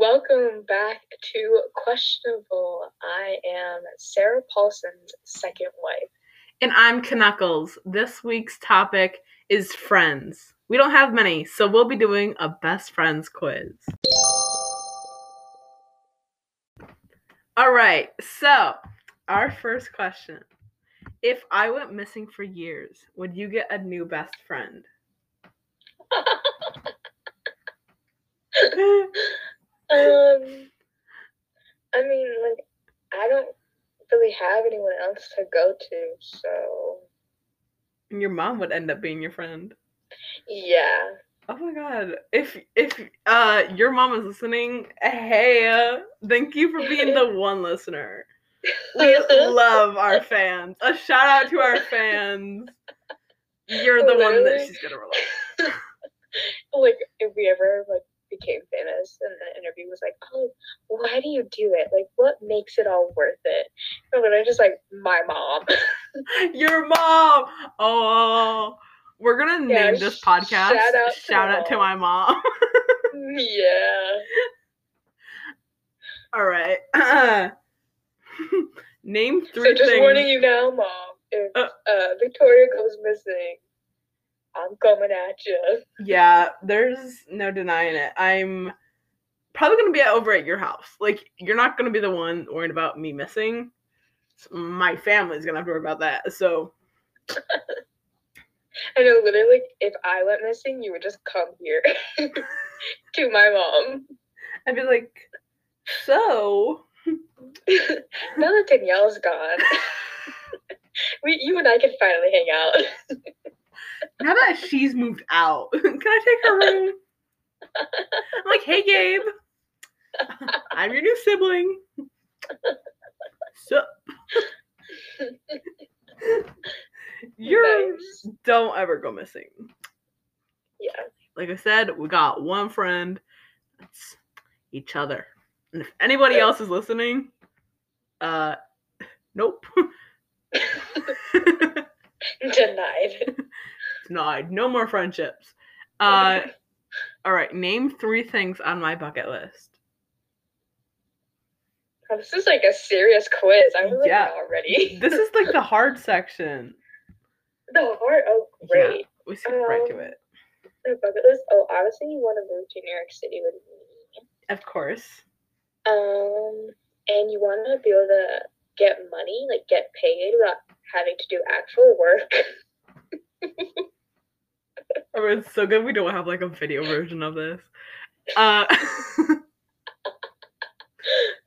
Welcome back to Questionable. I am Sarah Paulson's second wife. And I'm Knuckles. This week's topic is friends. We don't have many, so we'll be doing a best friends quiz. All right, so our first question. If I went missing for years, would you get a new best friend? Um, I mean, like, I don't really have anyone else to go to, so And your mom would end up being your friend. yeah. Oh my god. If if uh your mom is listening, hey, uh, thank you for being the one listener. We love our fans. A shout out to our fans. You're the one that she's gonna relate. like, if we ever like became famous, and the interview was like, "Oh, why do you do it? Like, what makes it all worth it?" And literally just like my mom. Your mom. Oh, we're gonna Yeah, name this podcast. shout out to Shout out to my mom. yeah. All right. Name three So just things. warning you now, mom. If Uh. uh, Victoria goes missing, I'm coming at you. Yeah, there's no denying it. I'm probably gonna be over at your house. Like, you're not gonna be the one worried about me missing. My family's gonna have to worry about that. So, I know, literally, if I went missing, you would just come here to my mom. I'd be like, so. now that Danielle's gone, we, you and I can finally hang out. Now that she's moved out, can I take her room? I'm like, hey, Gabe. I'm your new sibling. So. You're. Nice. Don't ever go missing. Yeah. like I said, we got one friend. That's each other. And if anybody else is listening, uh, nope. Denied. no, no more friendships. Uh, all right. Name three things on my bucket list. Oh, this is like a serious quiz. I'm like Yeah. not ready. This is like the hard section. the heart. Oh, great. We skip right to Um, it. The bucket list. Oh, obviously, you want to move to New York City with me. Of course. Um, and you want to be able to get money, like get paid without having to do actual work. Oh, it's so good we don't have like a video version of this. Uh,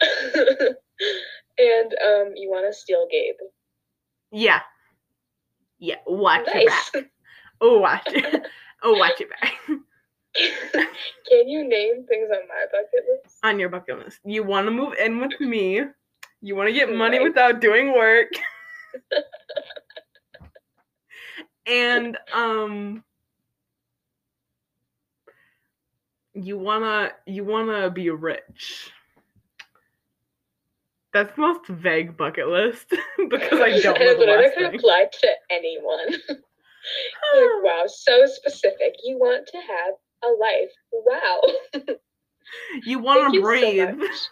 and um, you want to steal Gabe. yeah. Yeah. Watch your back. Oh, watch it. Oh, watch it back. Can you name things on my bucket list? on your bucket list. You want to move in with me. You want to get money Right. without doing work. And um you want to you want to be rich. That's the most vague bucket list because I don't know the last could thing. apply to anyone. like, wow, so specific. You want to have a life. Wow. You want to so breathe. much.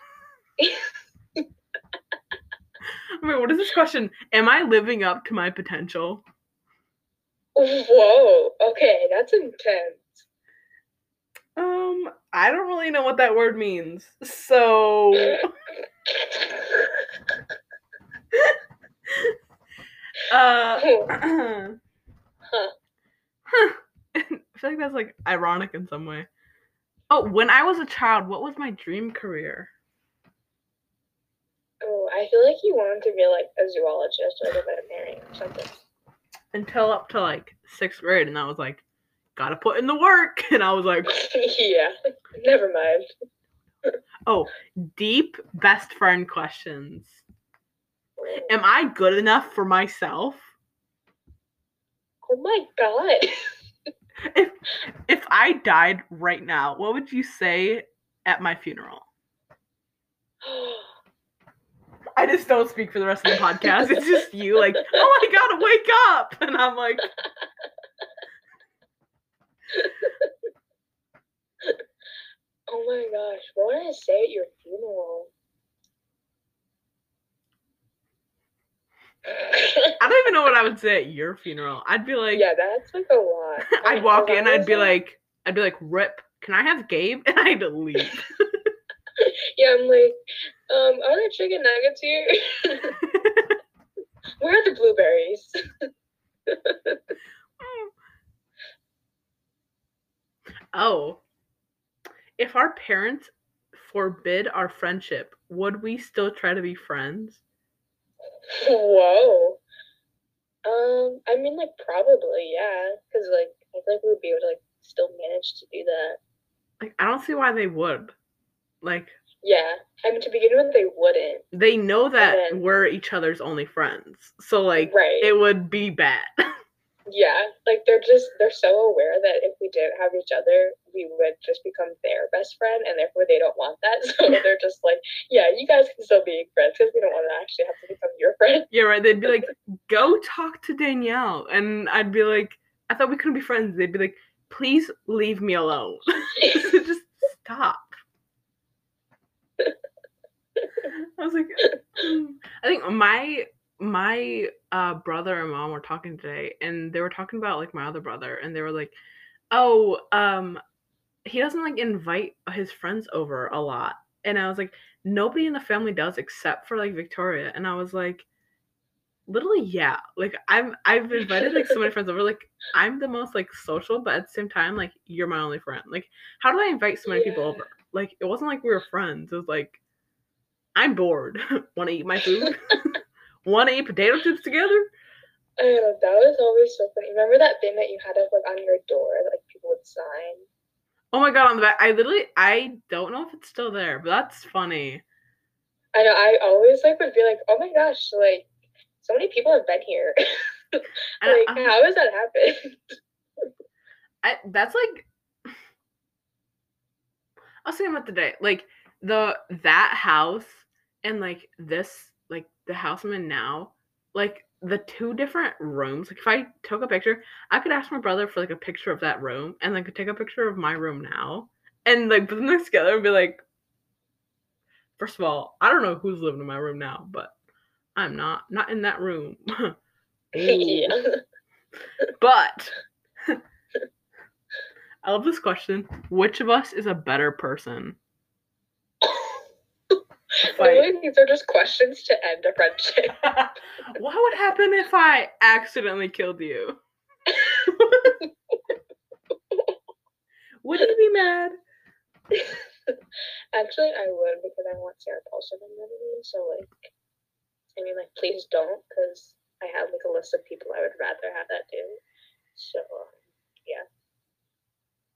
Wait, what is this question? Am I living up to my potential? Whoa. Okay, that's intense. Um, I don't really know what that word means. So, uh, huh. I feel like that's like ironic in some way. Oh, when I was a child, what was my dream career? Oh, I feel like you wanted to be like a zoologist or a veterinarian or something. Until up to like sixth grade, and I was like, gotta put in the work. And I was like, yeah. Never mind. oh, deep best friend questions. Am I good enough for myself? Oh my god. If if I died right now, what would you say at my funeral? I just don't speak for the rest of the podcast. It's just you, like, oh, I gotta wake up, and I'm like. oh my gosh, what did I say at your funeral? I don't even know what I would say at your funeral. I'd be like, yeah, that's like a lot. I'd walk in, I'd be like, I'd be like, rip. Can I have Gabe? And I'd leave. yeah, I'm like, um, are there chicken nuggets here? Where are the blueberries? oh, if our parents forbid our friendship, would we still try to be friends? Whoa. Um, I mean, like probably, yeah, because like I feel like we would be able to like still manage to do that. Like, I don't see why they would. Like, Yeah, I mean to begin with, they wouldn't. they know that then- we're each other's only friends. So, like, Right. it would be bad. Yeah, like they're just they're so aware that if we didn't have each other, we would just become their best friend, and therefore they don't want that. So they're just like, yeah, you guys can still be friends because we don't want to actually have to become your friend. yeah, right. They'd be like, go talk to Danielle. And I'd be like, I thought we couldn't be friends. They'd be like, please leave me alone. Just stop. I was like, "Hmm." I think my my uh, brother and mom were talking today, and they were talking about like my other brother, and they were like, "Oh, um, he doesn't like invite his friends over a lot," and I was like, "Nobody in the family does except for like Victoria," and I was like. Literally, yeah. Like I'm, I've invited like so many friends over. Like I'm the most like social, but at the same time, like you're my only friend. Like, how do I invite so many people over? Like, it wasn't like we were friends. It was like, I'm bored. Want to eat my food? Want to eat potato chips together? Know, that was always so funny. Remember that thing that you had up like on your door like people would sign? Oh my god! On the back, I literally, I don't know if it's still there, but that's funny. I know. I always like would be like, oh my gosh, like so many people have been here. Like, I- how has that happened? I, that's like I was thinking about today, like the that house and like this, like the house I'm in now, like the two different rooms. Like if I took a picture, I could ask my brother for like a picture of that room, and then could take a picture of my room now, and like put them together and be like, first of all, I don't know who's living in my room now, but I'm not not in that room. yeah. But I love this question. Which of us is a better person? These are just questions to end a friendship. what would happen if I accidentally killed you? would you be mad? Actually, I would because I want Sarah Paulson in that movie. So like, I mean, like, please don't, because I have like a list of people I would rather have that do. So um, yeah.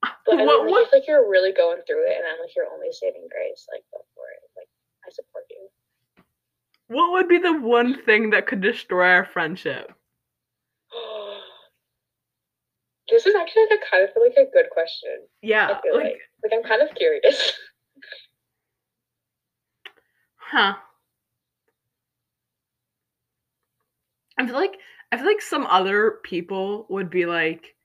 But I What- mean, like, what- if like you're really going through it, and I'm like your only saving grace, like go for it. Like I support you. What would be the one thing that could destroy our friendship? this is actually like a kind of like a good question. Yeah, I feel like, like like I'm kind of curious. huh. I feel like I feel like some other people would be like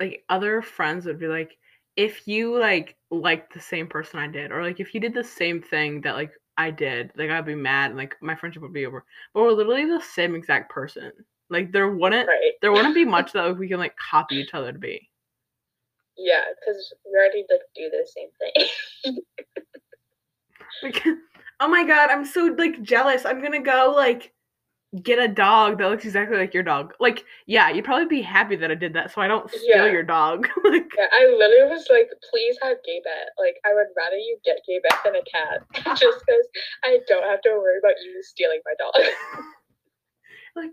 like other friends would be like if you like liked the same person I did or like if you did the same thing that like I did, like I'd be mad and like my friendship would be over. But we're literally the same exact person. Like there wouldn't right. there wouldn't be much that like, we can like copy each other to be. Yeah, because we already like do the same thing. Like, oh my god, I'm so like jealous. I'm gonna go like get a dog that looks exactly like your dog. Like, yeah, you'd probably be happy that I did that, so I don't steal Yeah. your dog. like, Yeah, I literally was like, please have gay bet. Like, I would rather you get gay bet than a cat, just because I don't have to worry about you stealing my dog. like,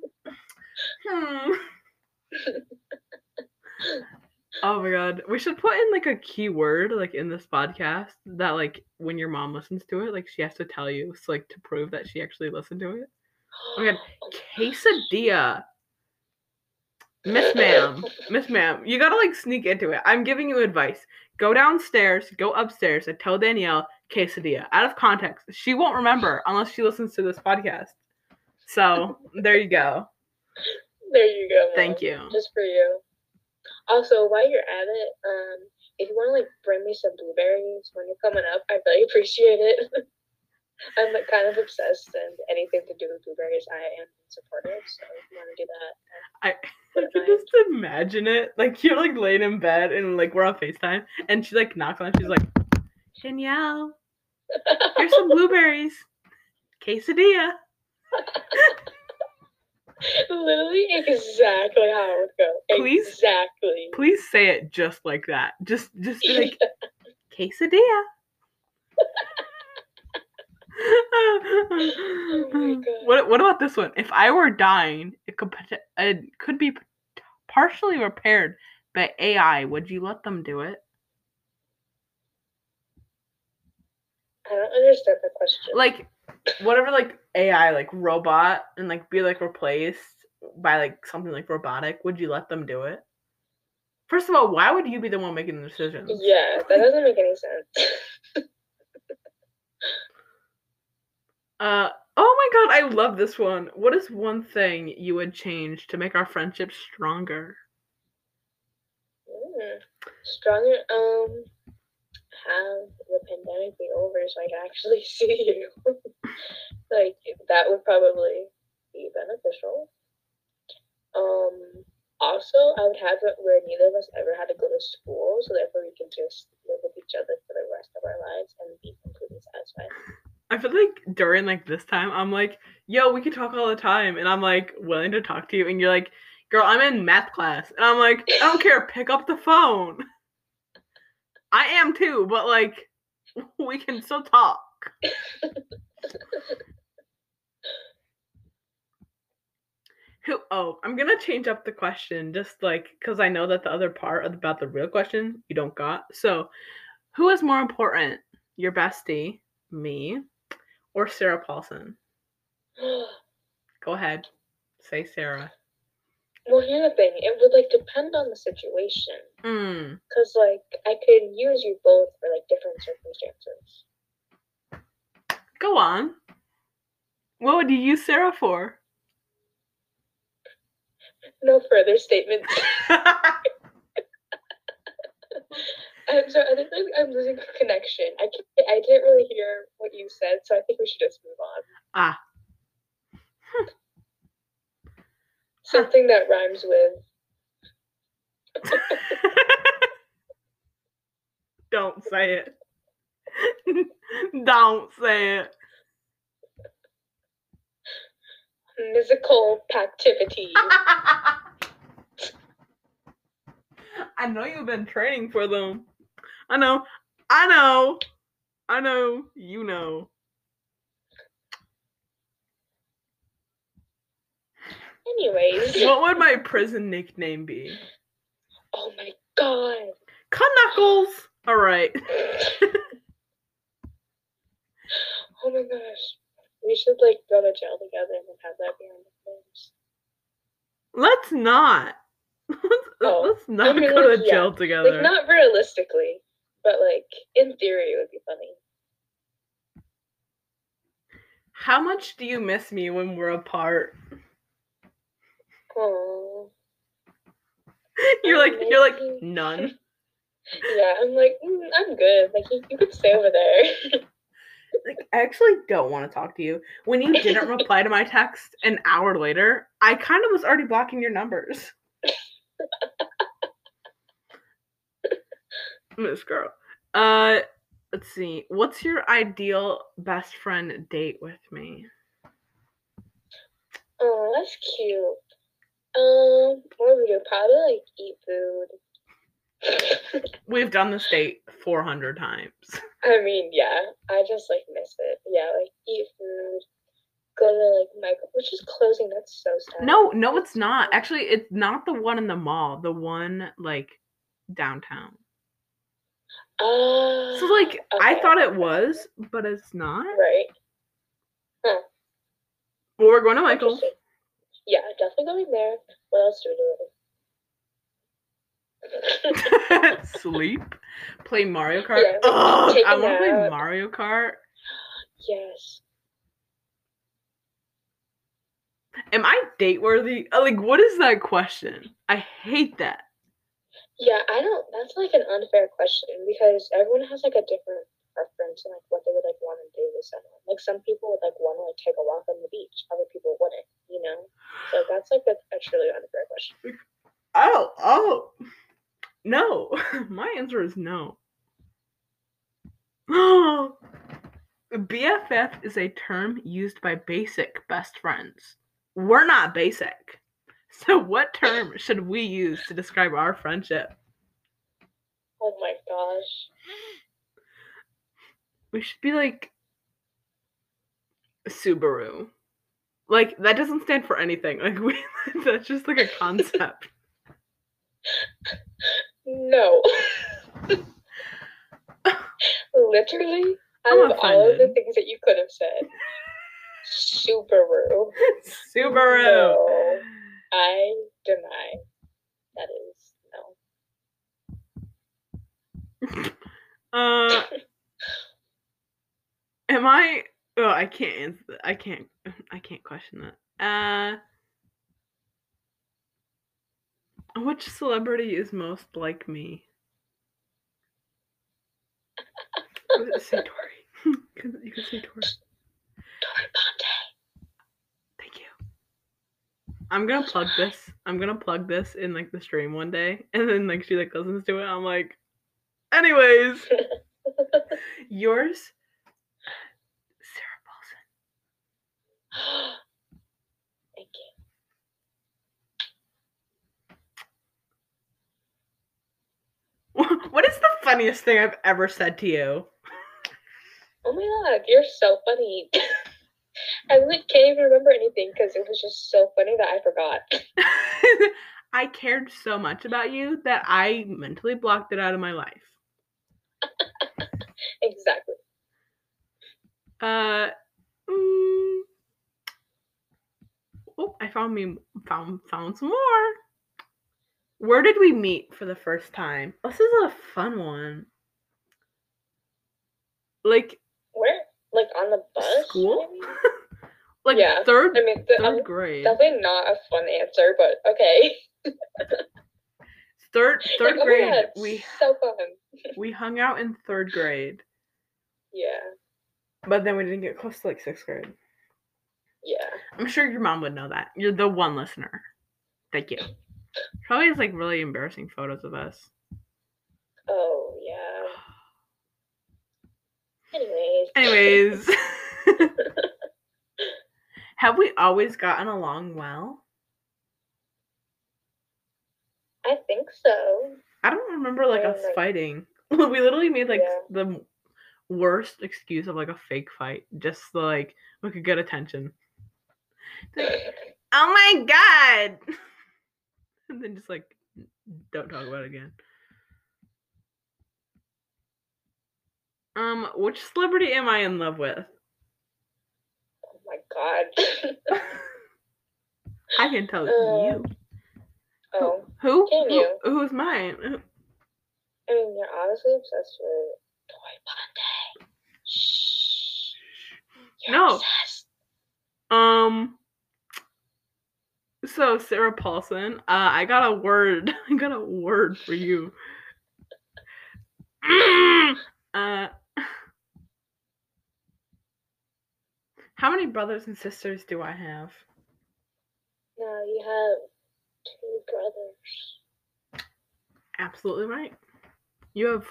hmm. oh my god, we should put in like a keyword like in this podcast that like when your mom listens to it, like she has to tell you, so like to prove that she actually listened to it. Oh my god, quesadilla. Miss ma'am, Miss ma'am, you gotta like sneak into it. I'm giving you advice. Go downstairs, go upstairs, and tell Danielle quesadilla. Out of context, she won't remember unless she listens to this podcast. So there you go. There you go. Thank you. Just for you. Also, while you're at it, um, if you want to like bring me some blueberries when you're coming up, I really appreciate it. I'm like kind of obsessed, and anything to do with blueberries, I am supportive. So if you want to do that, I, I can just imagine it. Like you're like laying in bed and like we're on FaceTime and she like knocks on she's like, Danielle, here's some blueberries. Quesadilla. Literally exactly how it would go. Please- Exactly. Please say it just like that. Just just like quesadilla. Oh. What what about this one? If I were dying, it could it could be partially repaired by AI. Would you let them do it? I don't understand the question. Like whatever like AI like robot and like be like replaced by like something like robotic, would you let them do it? First of all, why would you be the one making the decisions? yeah, that doesn't make any sense. Uh oh my god, I love this one. What is one thing you would change to make our friendship stronger? Mm, Stronger. Um, have the pandemic be over so I can actually see you. like that would probably be beneficial. Um. Also, I would have it where neither of us ever had to go to school, so therefore we can just live with each other for the rest of our lives and be completely satisfied. I feel like during like this time, I'm like, yo, we could talk all the time, and I'm like willing to talk to you, and you're like, girl, I'm in math class, and I'm like, I don't care, pick up the phone. I am too, but like, we can still talk. Who? Oh, I'm gonna change up the question just like because I know that the other part about the real question you don't got. So, who is more important, your bestie, me, or Sarah Paulson? Go ahead, say Sarah. well, here's the thing: it would like depend on the situation, Mm. because like I could use you both for like different circumstances. Go on. What would you use Sarah for? No further statements. I'm sorry. I think I'm losing connection. I can't. I can't really hear what you said, so I think we should just move on. ah, Something that rhymes with. don't say it. don't say it. Musical activity. I know you've been training for them. I know. I know. I know. You know. Anyways. What would my prison nickname be? Oh my god. Cut knuckles. All right. Oh my gosh. We should like go to jail together and have that be our nicknames. Let's not. Let's, Oh, let's not mean, go like, to yeah. jail together. Like not realistically, but like in theory it would be funny. How much do you miss me when we're apart? Oh. You're like you're like none. Yeah, I'm like, mm, I'm good. Like you, you could stay over there. Like I actually don't want to talk to you. When you didn't reply to my text an hour later, I kind of was already blocking your numbers. Miss girl. Uh let's see. What's your ideal best friend date with me? oh, that's cute. Um, what would we do? Probably like eat food. We've done this date 400 times. I mean, yeah, I just like miss it. Yeah, like eat food, go to like Michael, which is closing. That's so sad. No, no, it's not. Actually, it's not the one in the mall. The one like downtown. Uh, So like I thought it was, but it's not. right. Well, we're going to Michael's. Yeah, definitely going there. What else do we do? Sleep. Play Mario Kart. Yeah, Ugh, I want to play. Mario Kart. yes. Am I date worthy? Like, what is that question? I hate that. Yeah, I don't. That's like an unfair question because everyone has like a different preference and like what they would like want to do with someone. Like some people would like want to like take a walk on the beach, other people wouldn't. You know, so that's like a, a truly unfair question. Oh, oh, no. My answer is no. BFF is a term used by basic best friends. We're not basic. So, what term should we use to describe our friendship? Oh my gosh. We should be like Subaru. Like that doesn't stand for anything. Like we that's just like a concept. No. Literally, out of all of the things that you could have said, Subaru. Subaru. No, I deny. That is no. Uh am I oh I can't answer that. I can't I can't question that. Uh which celebrity is most like me? say Tori. You can- you can say Tori. Tori Ponte. I'm gonna plug this. I'm gonna plug this in like the stream one day, and then like she like listens to it. I'm like, anyways, yours, Sarah Thank you. What is the funniest thing I've ever said to you? Oh my god, you're so funny. I like can't even remember anything because it was just so funny that I forgot. I cared so much about you that I mentally blocked it out of my life. Exactly. Uh, mm, oh, I found me found found some more. Where did we meet for the first time? This is a fun one. Like Where? Like on the bus? School? like Yeah, third I mean, the, um, third grade. definitely not a fun answer, but okay. Third third Like, oh grade. God, we so fun. we hung out in third grade, Yeah, but then we didn't get close to like sixth grade. yeah. I'm sure your mom would know that. You're the one listener. Thank you. Probably has like really embarrassing photos of us. Oh. Anyways. Anyways, have we always gotten along well? I think so. I don't remember like us like- fighting. we literally made like Yeah. the worst excuse of like a fake fight just so like we could get attention. Like, oh my god! and then just like don't talk about it again. Um, which celebrity am I in love with? Oh my god. I can tell Uh, you. oh, Who? Who- you? Who's mine? Who- I mean, you're honestly obsessed with Tori Ponte. Shh. You're No. obsessed. Um. So Sarah Paulson, uh, I got a word. I got a word for you. uh, how many brothers and sisters do I have? No, you have two brothers. Absolutely right. You have.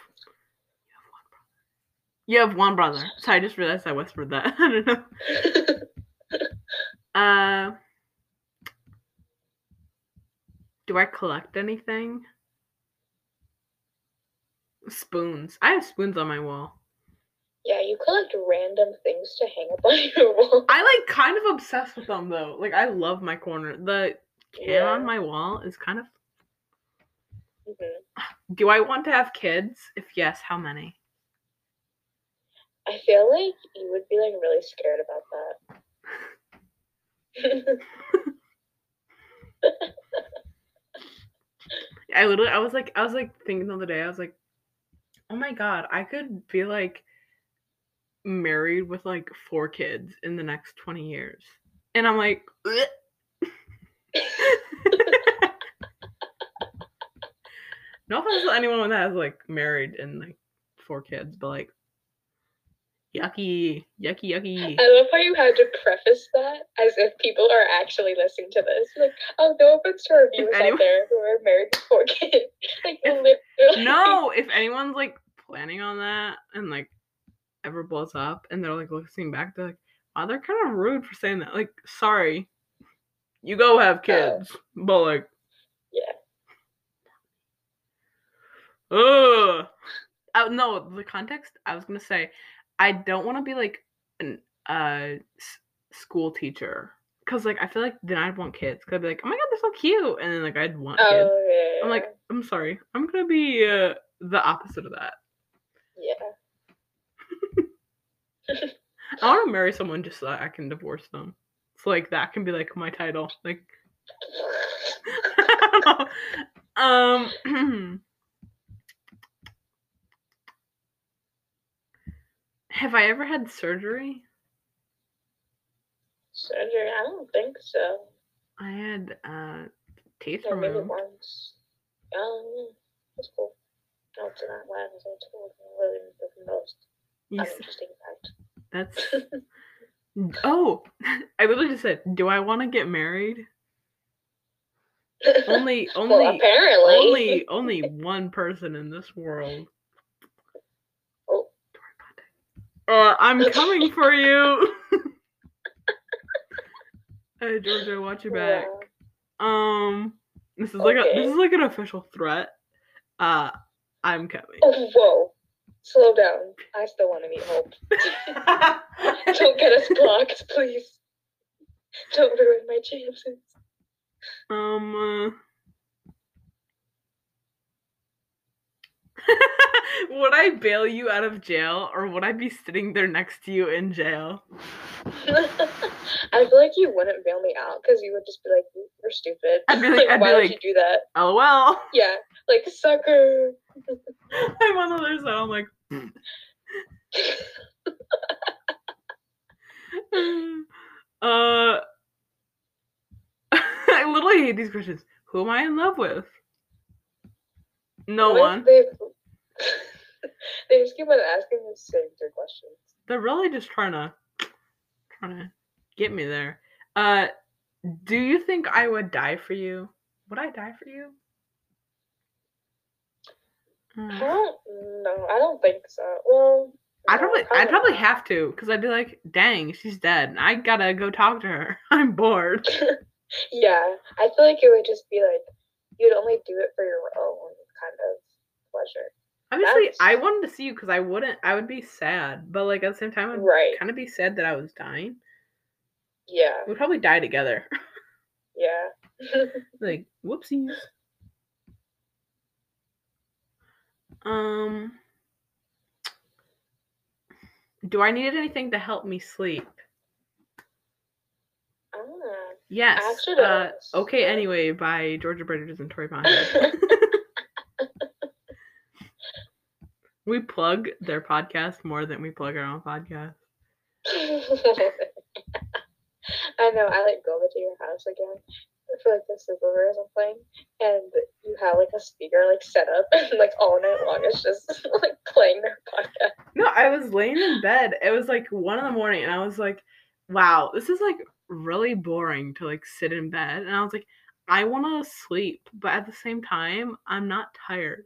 You have one brother. You have one brother. Sorry, I just realized I whispered that. I don't know. Uh. Do I collect anything? Spoons. I have spoons on my wall. Yeah, you collect random things to hang up on your wall. I like kind of obsessed with them though. Like I love my corner. The can on my wall is kind of. Mhm. Do I want to have kids? If yes, how many? I feel like you would be like really scared about that. I literally, I was like, I was like thinking the other day. I was like, oh my god, I could be like married with like four kids in the next twenty years, and I'm like. No offense to anyone that has like married and like four kids, but like Yucky, yucky, yucky. I love how you had to preface that as if people are actually listening to this. Like, oh, no offense to our viewers anyone- out there who are married with four kids. Like, If- literally. No, if anyone's like planning on that and like ever blows up and they're like looking back, they're like, wow, they're kind of rude for saying that. Like, sorry, you go have kids, but like, Yeah. ugh. Oh no, the context. I was gonna say, I don't want to be like an uh s- school teacher because like I feel like then I'd want kids. Cause I'd be like, oh my god, they're so cute, and then like I'd want kids. Oh, yeah. I'm like, I'm sorry, I'm gonna be uh, the opposite of that. yeah. I want to marry someone just so that I can divorce them. So like that can be like my title. Like, um, have I ever had surgery? Surgery? I don't think so. I had uh teeth maybe removed. once. Um, that's cool. No, it's not why I was told. Really, the most Uninteresting fact. That's oh, I literally just said, do I want to get married? Only, well, only, apparently. only, only one person in this world. Oh. Uh, I'm coming for you. hey Georgia, watch your back. Yeah. Um, this is like a this is like an official threat. Uh, I'm coming. Oh, whoa. Slow down. I still want to meet Hope. Don't get us blocked, please. Don't ruin my chances. Um. Uh... would I bail you out of jail, or would I be sitting there next to you in jail? I feel like you wouldn't bail me out because you would just be like, "You're stupid. I'd be like- I'd be why would like- you do that?" LOL. Yeah, like sucker. I'm on the other side. I'm like. uh. I literally hate these questions. Who am I in love with? No What one. They, they just keep on asking the same three questions. They're really just trying to trying to get me there. Uh do you think I would die for you? Would I die for you? I Uh, don't know. I don't think so. Well, I'd no, probably I'd probably have to because I'd be like, dang, she's dead. I gotta go talk to her. I'm bored. Yeah, I feel like it would just be like you'd only do it for your own kind of pleasure. Obviously, That's- I wanted to see you because I wouldn't. I would be sad, but like at the same time, I'd Right. kind of be sad that I was dying. Yeah. We'd probably die together. Yeah. like whoopsies. Um Do I need anything to help me sleep? Ah. Yes. Uh, okay, anyway, by Georgia Bridges and Tori Ponte. we plug their podcast more than we plug our own podcast. I know. I like go over to your house again for like the sleepover or something, and you have like a speaker like set up, and like all night long it's just like playing their podcast. No, I was laying in bed. It was like one in the morning, and I was like, wow, this is like really boring to like sit in bed. And I was like, I want to sleep, but at the same time, I'm not tired.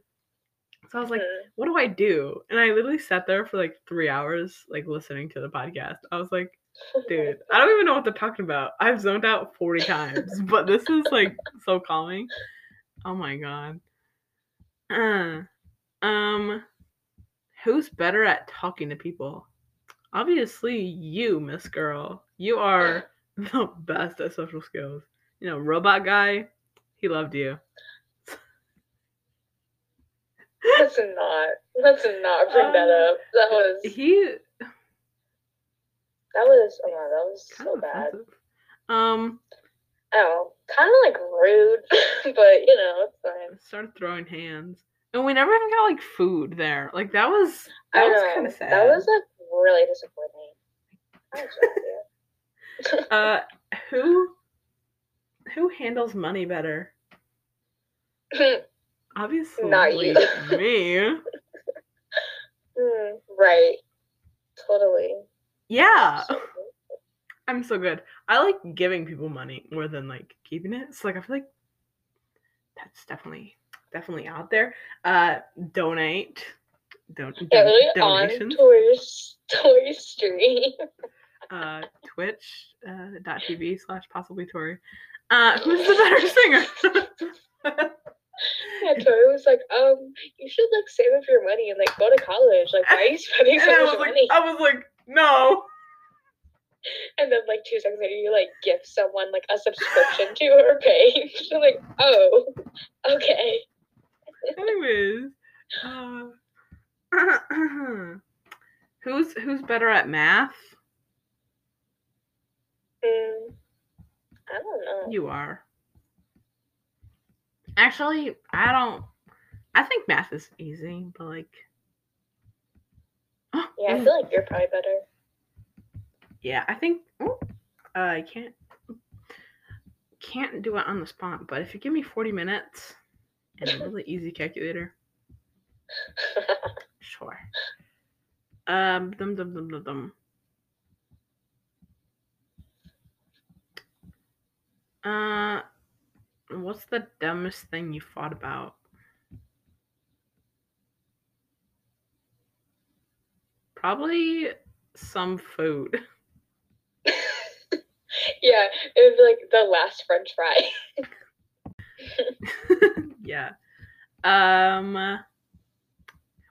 So I was like, Mhm. what do I do? And I literally sat there for like three hours, like listening to the podcast. I was like, dude, I don't even know what they're talking about. I've zoned out 40 times, but this is like so calming. Oh my god. Uh, um, who's better at talking to people? Obviously, you, Miss Girl. You are the best at social skills. You know, robot guy, he loved you. Let's not. Let's not bring that Um, up. That was. He That was. Oh my, that was kind so bad. offensive. Um, Oh, kind of like rude, but you know it's fine. started throwing hands, and we never even got like food there. Like that was that I was kind of sad. That was like really disappointing. I was right uh, who who handles money better? Obviously, Not you. me. Hmm, right. Totally. Yeah. I'm so good. I like giving people money more than like keeping it. So like I feel like that's definitely definitely out there. Uh donate. Don't don- on. Tour's Toy Street. Uh twitch uh, dot TV slash possibly Tori. Uh who's the better singer? Yeah, Tori was like, um, you should like save up your money and like go to college. Like, why are you spending so much like money? I was like, no. And then like two seconds later, you like give someone like a subscription to her page. You're like, oh, okay. Anyways. Uh, who's who's better at math? Mm, I don't know. You are. Actually, I don't. I think math is easy, but like. Yeah, I feel like you're probably better. Yeah, I think. oh, uh, I can't. Can't do it on the spot, but if you give me forty minutes and a really easy calculator, sure. Um, dum dum dum dum dum. Uh, what's the dumbest thing you thought about? Probably some food. yeah, it was like the last French fry. yeah. Um,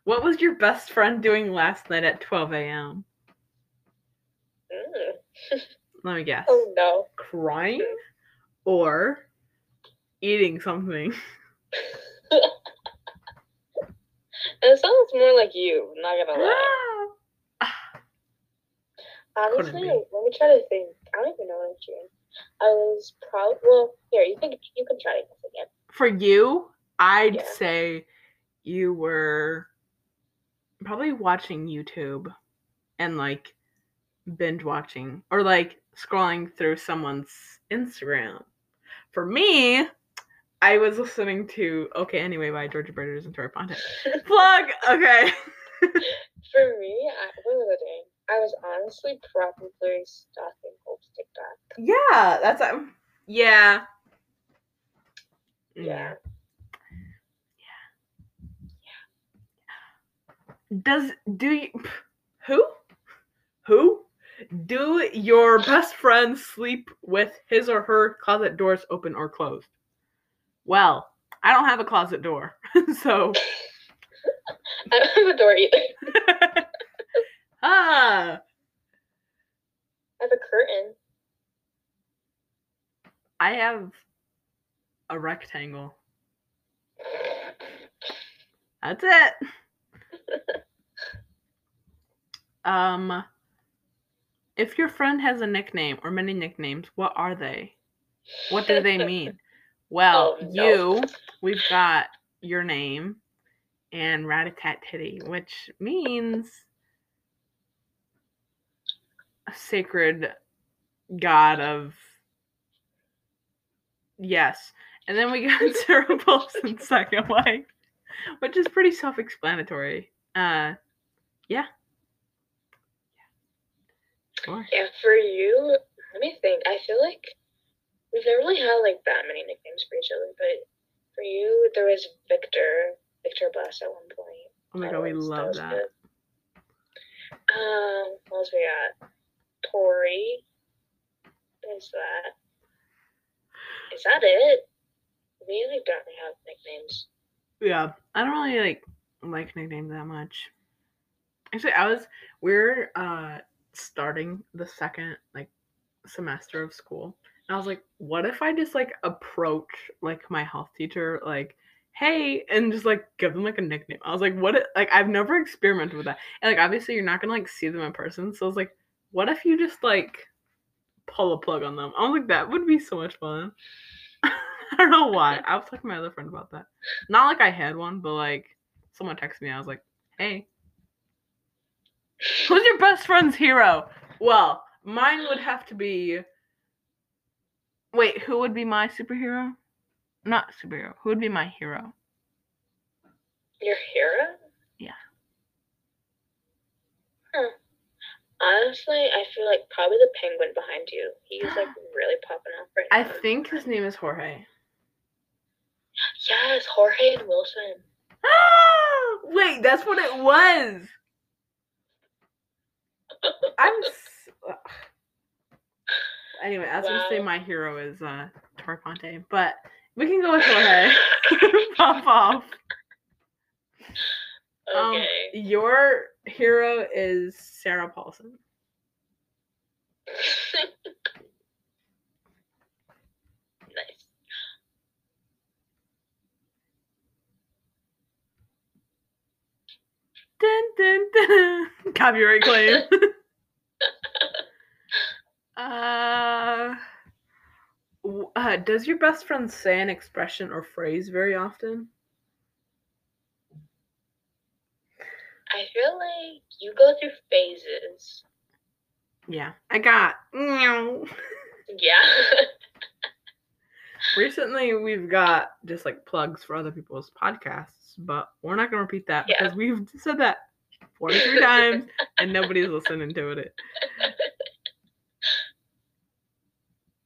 what was your best friend doing last night at 12 a.m.? Mm. Let me guess. Oh no. Crying or eating something? It sounds more like you, I'm not gonna lie. Honestly, let me try to think. I don't even know what I'm doing. I was probably well. Here, you can you can try to guess again. For you, I'd Yeah. say you were probably watching YouTube and like binge watching or like scrolling through someone's Instagram. For me, I was listening to Okay Anyway by Georgia Bridges and Tori Ponte. Plug! Okay. For me, I, what was I doing? I was honestly probably stalking Hope's TikTok. Yeah, that's um yeah. Yeah. Yeah. Yeah. Does do you who? Who? Do your best friend sleep with his or her closet doors open or closed? Well, I don't have a closet door. so I don't have a door either. ah I have a curtain. I have a rectangle. That's it. um if your friend has a nickname or many nicknames, what are they? What do they mean? Well, Oh, no. you, we've got your name and Ratatat Titty, which means a sacred god of yes. And then we got Sarah Paulson second wife, which is pretty self-explanatory. Uh, yeah. Sure. Yeah, for you, let me think. I feel like we've never really had like that many nicknames for each other, but for you, there was Victor, Victor Blast at one point. Oh my god, we love was that. Um, what else we got? Tori. Is that? Is that it? We like don't really have nicknames. Yeah, I don't really like like nicknames that much. Actually, I was we're uh starting the second like semester of school. And I was like, what if I just like approach like my health teacher like, "Hey," and just like give them like a nickname. I was like, what like I've never experimented with that. And like obviously you're not to like see them in person. So I was like, what if you just like pull a plug on them? I was like, that would be so much fun. I don't know why. I was talking to my other friend about that. Not like I had one, but like someone texted me. I was like, "Hey, who's your best friend's hero?" Well, mine would have to be. Wait, who would be my superhero? Not superhero. Who would be my hero? Your hero? Yeah. Huh. Honestly, I feel like probably the penguin behind you. He's like really popping off right I now. think his name is Jorge. Yes, Jorge and Wilson. Wait, that's what it was. I'm. S- ugh. anyway, I was gonna say Wow. my hero is uh Tori Ponte, but we can go with Jorge. Pop off. Um, Okay. your hero is Sarah Paulson. nice. Dun, dun, dun. Copyright claim. uh, uh, does your best friend say an expression or phrase very often? I feel like you go through phases. Yeah, I got. meow. Yeah. Recently, we've got just like plugs for other people's podcasts, but we're not gonna repeat that Yeah. because we've said that forty-three times and nobody's listening to it.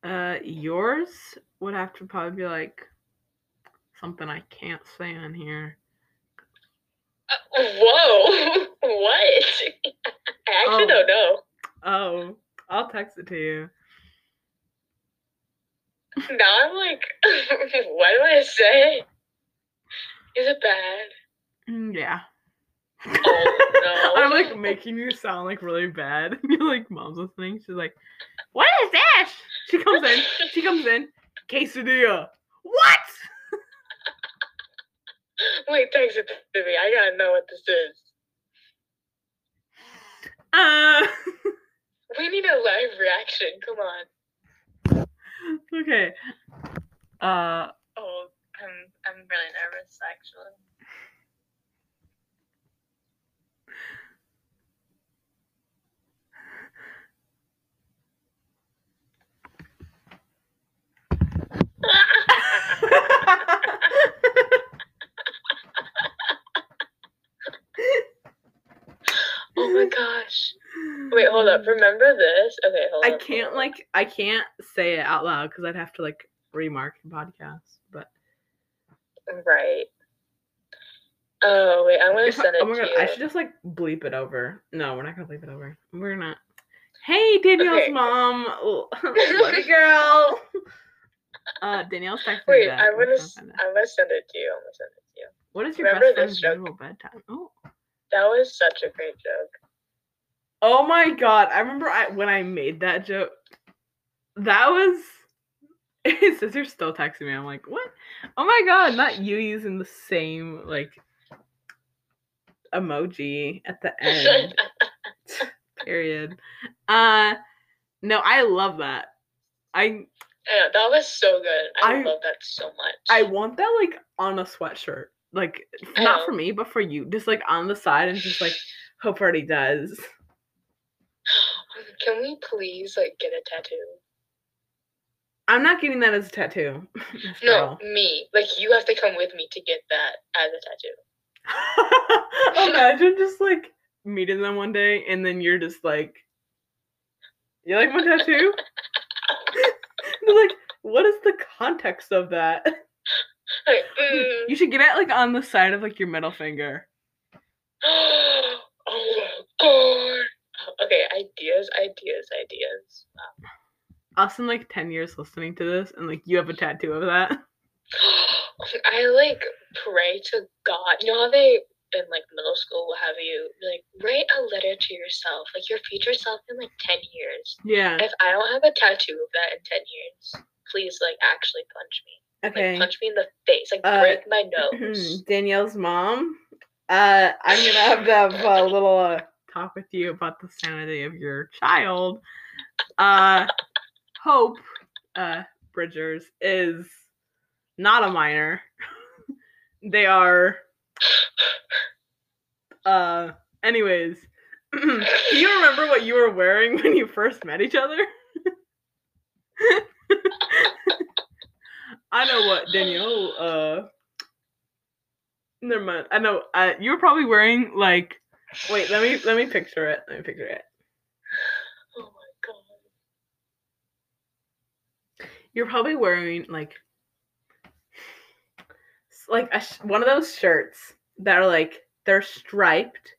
Uh, yours would have to probably be like something I can't say on here. Whoa. what? I actually Oh. don't know. Oh, I'll text it to you. Now I'm like, what do I say? Is it bad? Mm, Yeah. Oh, no. I'm like making you sound like really bad. You're like, mom's listening. She's like, what is that? She comes in. She comes in. Quesadilla. What? Wait, text it to me. I gotta know what this is. Uh. We need a live reaction. Come on. okay. Uh. Oh, I'm I'm really nervous actually. oh my gosh. Wait, hold up. Remember this? Okay, hold up. I up. can't hold like I can't say it out loud because I'd have to like remark the podcast. But Right. Oh wait, I'm gonna if I, send it oh to god, you. I should just like bleep it over. No, we're not gonna bleep it over. We're not. Hey, Danielle's Okay. mom, you, girl. Uh, Danielle's texting Wait, that. I'm gonna trying to s- find it. I'm gonna send it to you. I'm gonna send it to you. What is your remember best friend's usual bedtime? Oh. That was such a great joke. Oh my god! I remember I when I made that joke. That was. His sister's still texting me. I'm like, what? Oh my god! Not you using the same like emoji at the end. Period. Uh, no, I love that. I Yeah, that was so good. I, I- love that so much. I want that like on a sweatshirt. Like not for oh. me, but for you. Just like on the side and just like hope already does. Can we please like get a tattoo? I'm not getting that as a tattoo. No, me. Like you have to come with me to get that as a tattoo. Imagine just like meeting them one day and then you're just like, you like my tattoo? Like, what is the context of that? Like, mm. You should get it like on the side of like your middle finger. oh my god. Okay, ideas, ideas, ideas. Us in like 10 years listening to this and like you have a tattoo of that. I like pray to God. You know how they in like middle school will have you like write a letter to yourself, like your future self in like ten years. Yeah. If I don't have a tattoo of that in ten years, please like actually punch me. Okay. Like punch me in the face. Like Uh, break my nose. Danielle's mom. Uh, I'm gonna have to have a little uh, talk with you about the sanity of your child. Uh, Hope, uh, Bridgers is not a minor. they are. Uh, anyways, do you remember what you were wearing when you first met each other? I know what Danielle. Uh, never mind. I know. Uh, you were probably wearing like. Wait, let me let me picture it. Let me picture it. Oh my god. You're probably wearing like, like a, one of those shirts that are like they're striped,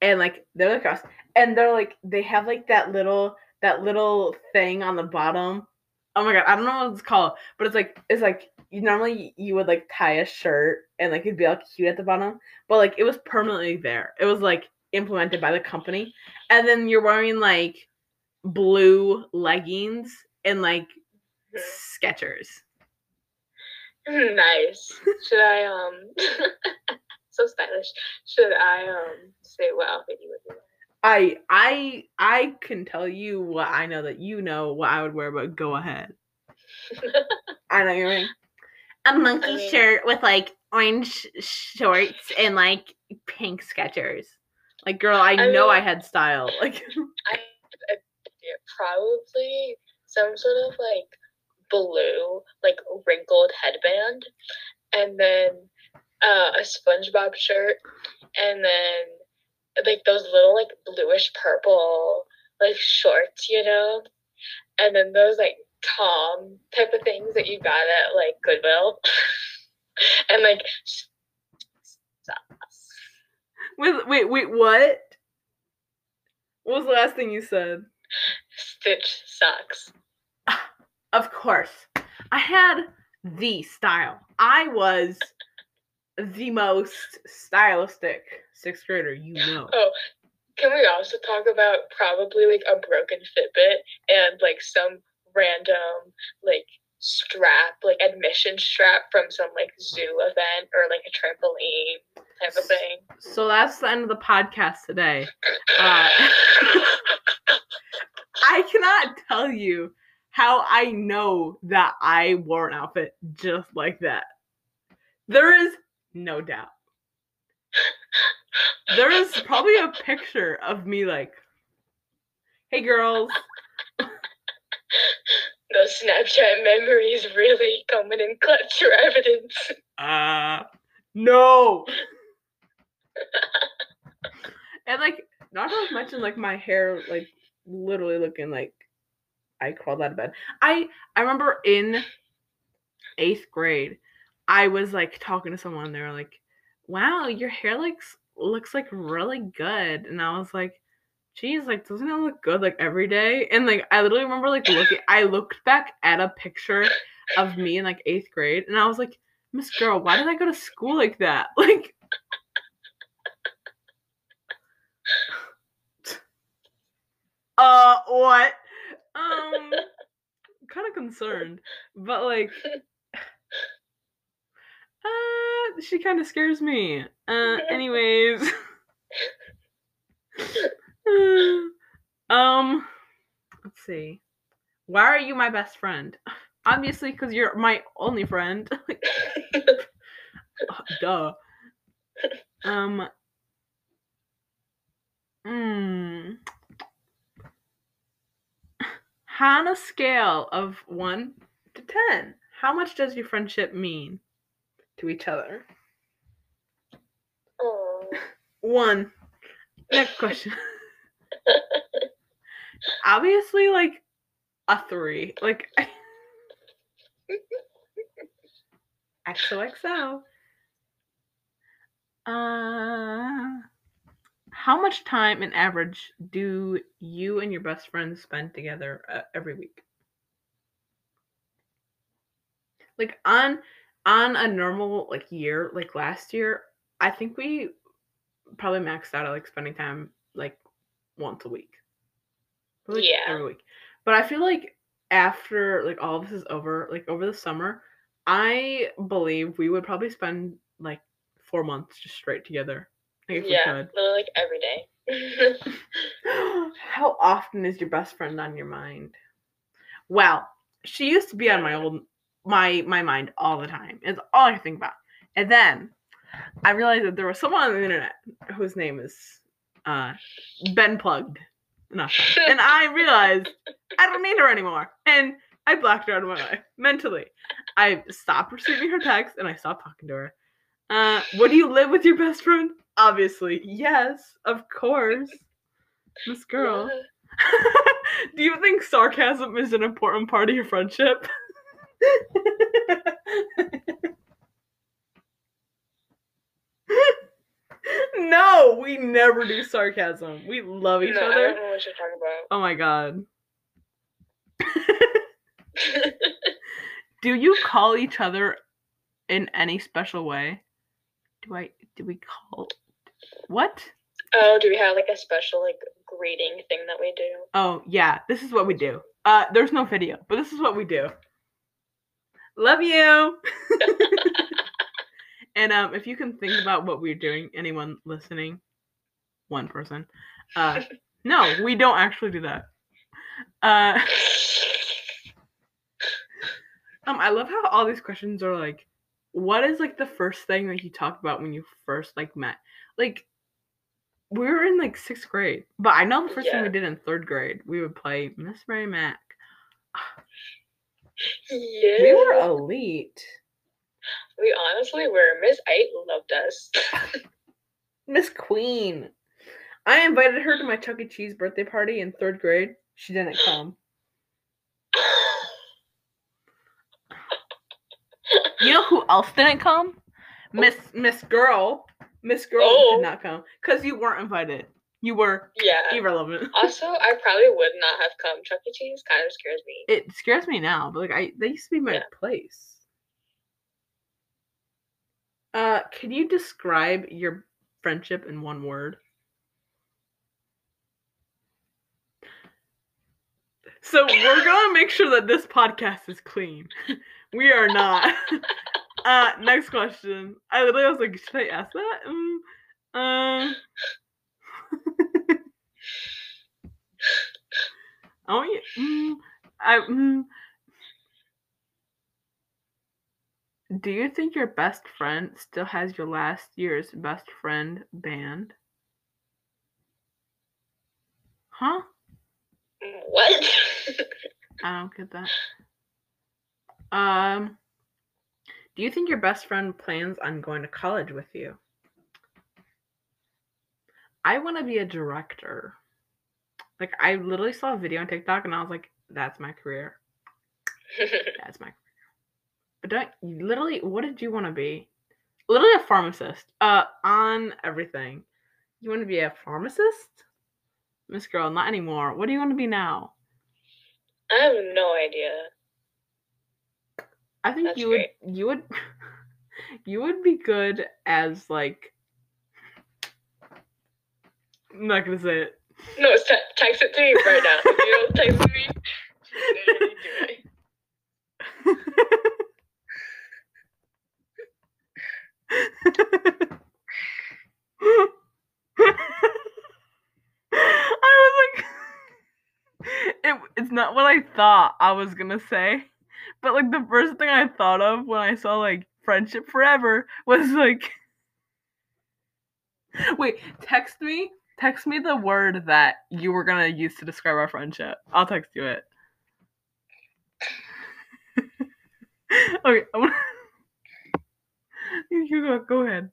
and like they're across, and they're like they have like that little that little thing on the bottom Oh my god, I don't know what it's called, but it's like it's like you normally you would like tie a shirt and like it'd be like cute at the bottom, but like it was permanently there. It was like implemented by the company, and then you're wearing like blue leggings and like Skechers. nice. Should I um so stylish. Should I um say what outfit you would I I I can tell you what I know that you know what I would wear, but go ahead. I know you're right. A monkey I mean- shirt with like orange shorts and like pink Skechers. Like, girl, I, I know mean- I had style. Like, I, I probably some sort of like blue, like wrinkled headband, and then uh, a SpongeBob shirt, and then like those little like bluish purple like shorts, you know, and then those like Tom type of things that you got at like Goodwill, and like with wait, wait, what? What was the last thing you said? Stitch socks. Of course, I had the style. I was the most stylistic sixth grader you know. Oh, can we also talk about probably like a broken Fitbit and like some random like strap, like admission strap from some like zoo event or like a trampoline type of thing? So that's the end of the podcast today. Uh, I cannot tell you how I know that I wore an outfit just like that. There is no doubt. There is probably a picture of me like, hey girls, Those Snapchat memories really coming in clutch for evidence. uh, no. and like, not to mention like my hair, like literally looking like I crawled out of bed. I I remember in eighth grade, I was like talking to someone. They were like, "Wow, your hair looks looks like really good," and I was like. Geez, like doesn't it look good like every day? And like I literally remember like looking I looked back at a picture of me in like eighth grade and I was like, Miss Girl, why did I go to school like that? Like Uh what? Um kind of concerned. But like uh she kind of scares me. Uh anyways. um let's see. Why are you my best friend? Obviously cuz you're my only friend. Duh. Um. Mm. On a scale of one to ten, how much does your friendship mean to each other? Oh, One. Next question. Obviously, like a three. Like XOXO. Uh, how much time in average do you and your best friends spend together uh, every week? Like on on a normal like year, like last year, I think we probably maxed out at like spending time like once a week. Like, Yeah. every week. But I feel like after like all this is over, like over the summer, I believe we would probably spend like four months just straight together. Like yeah, literally like every day. How often is your best friend on your mind? Well, she used to be on my old my my mind all the time. It's all I think about. And then I realized that there was someone on the internet whose name is uh Ben Plugged. And I realized I don't need her anymore. And I blocked her out of my life mentally. I stopped receiving her texts and I stopped talking to her. Uh, what do you live with your best friend? Obviously, yes, of course. This girl. Do you think sarcasm is an important part of your friendship? no, we never do sarcasm. We love each no, I other. don't know what you're talking Oh my god. do you call each other in any special way? Do I do we call what? oh, do we have like a special like greeting thing that we do? Oh yeah, this is what we do. Uh there's no video, but this is what we do. Love you. and um if you can think about what we're doing, anyone listening, one person. Uh no, we don't actually do that. Uh um I love how all these questions are like what is like the first thing that you talked about when you first like met? Like we were in like sixth grade, but I know the first thing we did in third grade, we would play Miss Mary Mack. Yeah. We were elite. We honestly were. Miss Eight loved us. Miss Queen. I invited her to my Chuck E. Cheese birthday party in third grade. She didn't come. You know who else didn't come? Miss Miss Girl. Miss Girl Oh. did not come because you weren't invited. You were yeah. irrelevant. Also, I probably would not have come. Chuck E. Cheese kind of scares me. It scares me now, but like I, that used to be my Yeah. place. Uh, can you describe your friendship in one word? So we're gonna make sure that this podcast is clean. We are not. Uh, next question. I literally was like, should I ask that? Mm, uh, oh yeah. Mm, I. Mm. Do you think your best friend still has your last year's best friend band? Huh? What? I don't get that. Um, do you think your best friend plans on going to college with you? I want to be a director. Like I literally saw a video on TikTok and I was like, that's my career. That's my career. But don't literally what did you want to be? Literally a pharmacist. Uh on everything. You want to be a pharmacist? Miss Girl, not anymore. What do you want to be now? I have no idea. I think That's you would you would you would be good as like I'm not gonna say it. No, it's text it to me right now. If you don't text me, do it. I was like it, it's not what I thought I was gonna say. But like the first thing I thought of when I saw like friendship forever was like Wait, text me. Text me the word that you were gonna use to describe our friendship. I'll text you it. okay, you go, go ahead.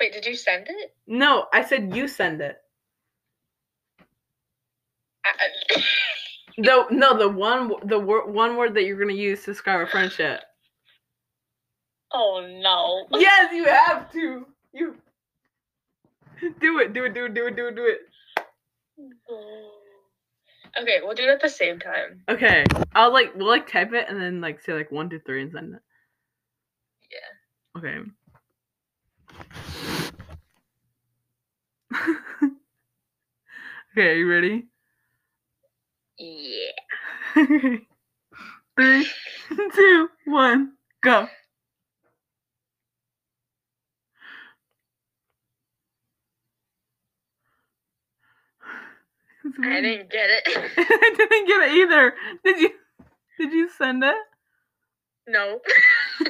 Wait, did you send it? No, I said you send it. I- No, no, the one, the word, one word that you're gonna use to describe our friendship. oh no. Yes, you have to. You do it, do it, do it, do it, do it, do it. Okay, we'll do it at the same time. Okay, I'll like we'll like type it and then like say like one, two, three, and send it. Yeah. Okay. okay, you ready? Yeah. Three, two, one, go. I mm-hmm. didn't get it. I didn't get it either. Did you? Did you send it? no.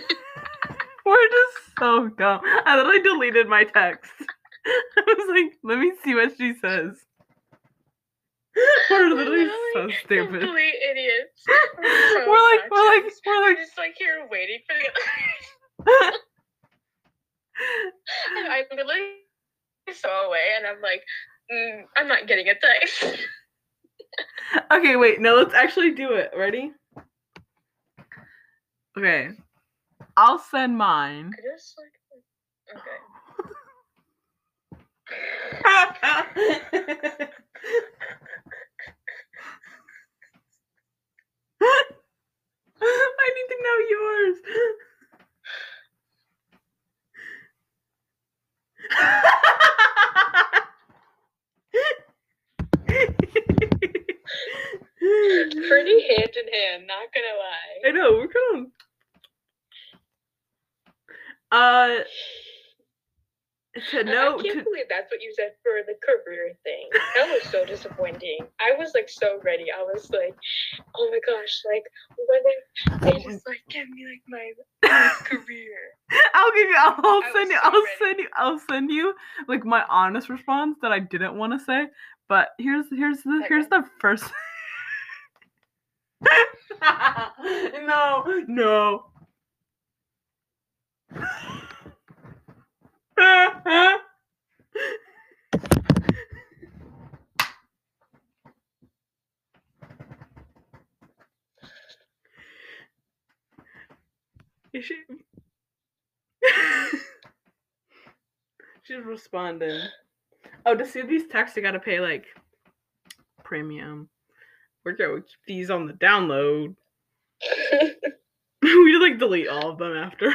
We're just so dumb. I literally deleted my text. I was like, let me see what she says. We're literally so stupid. Complete idiots. We're so like, we're like, we're like. Just like here waiting for the. And I literally so away, and I'm like, mm, I'm not getting a text. Okay, wait, no, let's actually do it. Ready? Okay. I'll send mine. I just like, okay. I need to know yours. Pretty hand in hand, not gonna lie. I know, we're kind of. Uh, to I- know I can't to, believe that's what you said for the career thing. That was so disappointing. I was like so ready. I was like, oh my gosh, like when they, they just like give me like my, my career. I'll give you. I'll, I'll send you. so I'll ready. send you. I'll send you like my honest response that I didn't want to say. But here's here's the here's the first. no, no. Is she? She's responding. Oh, to see these texts, you gotta pay like premium. We're gonna keep these on the download. we like delete all of them after.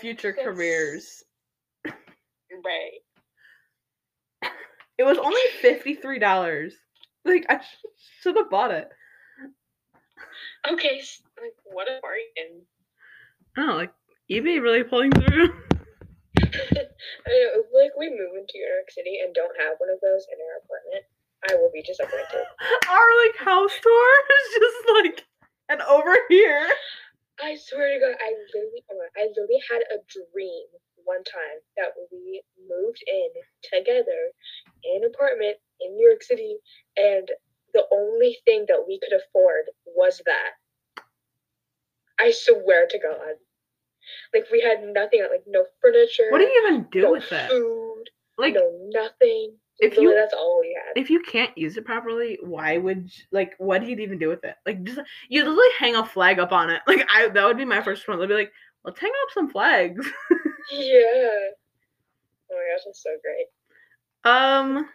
future careers. right. It was only fifty three dollars. Like I should have bought it. Okay, like what a bargain. Know, like eBay really pulling through. Know, uh, like we move into New York City and don't have one of those in our apartment, I will be disappointed. Our like house tour is just like and over here. I swear to God, I literally, oh I literally had a dream one time that we moved in together in an apartment in New York City, and the only thing that we could afford was that. I swear to God, like we had nothing, like no furniture. What do you even do no with it? Food, Like no nothing. If Literally, you that's all had. if you can't use it properly, why would you, like what do you even do with it? Like just you literally hang a flag up on it. Like I that would be my first one. They'd be like, let's hang up some flags. yeah. Oh my gosh, that's so great. Um,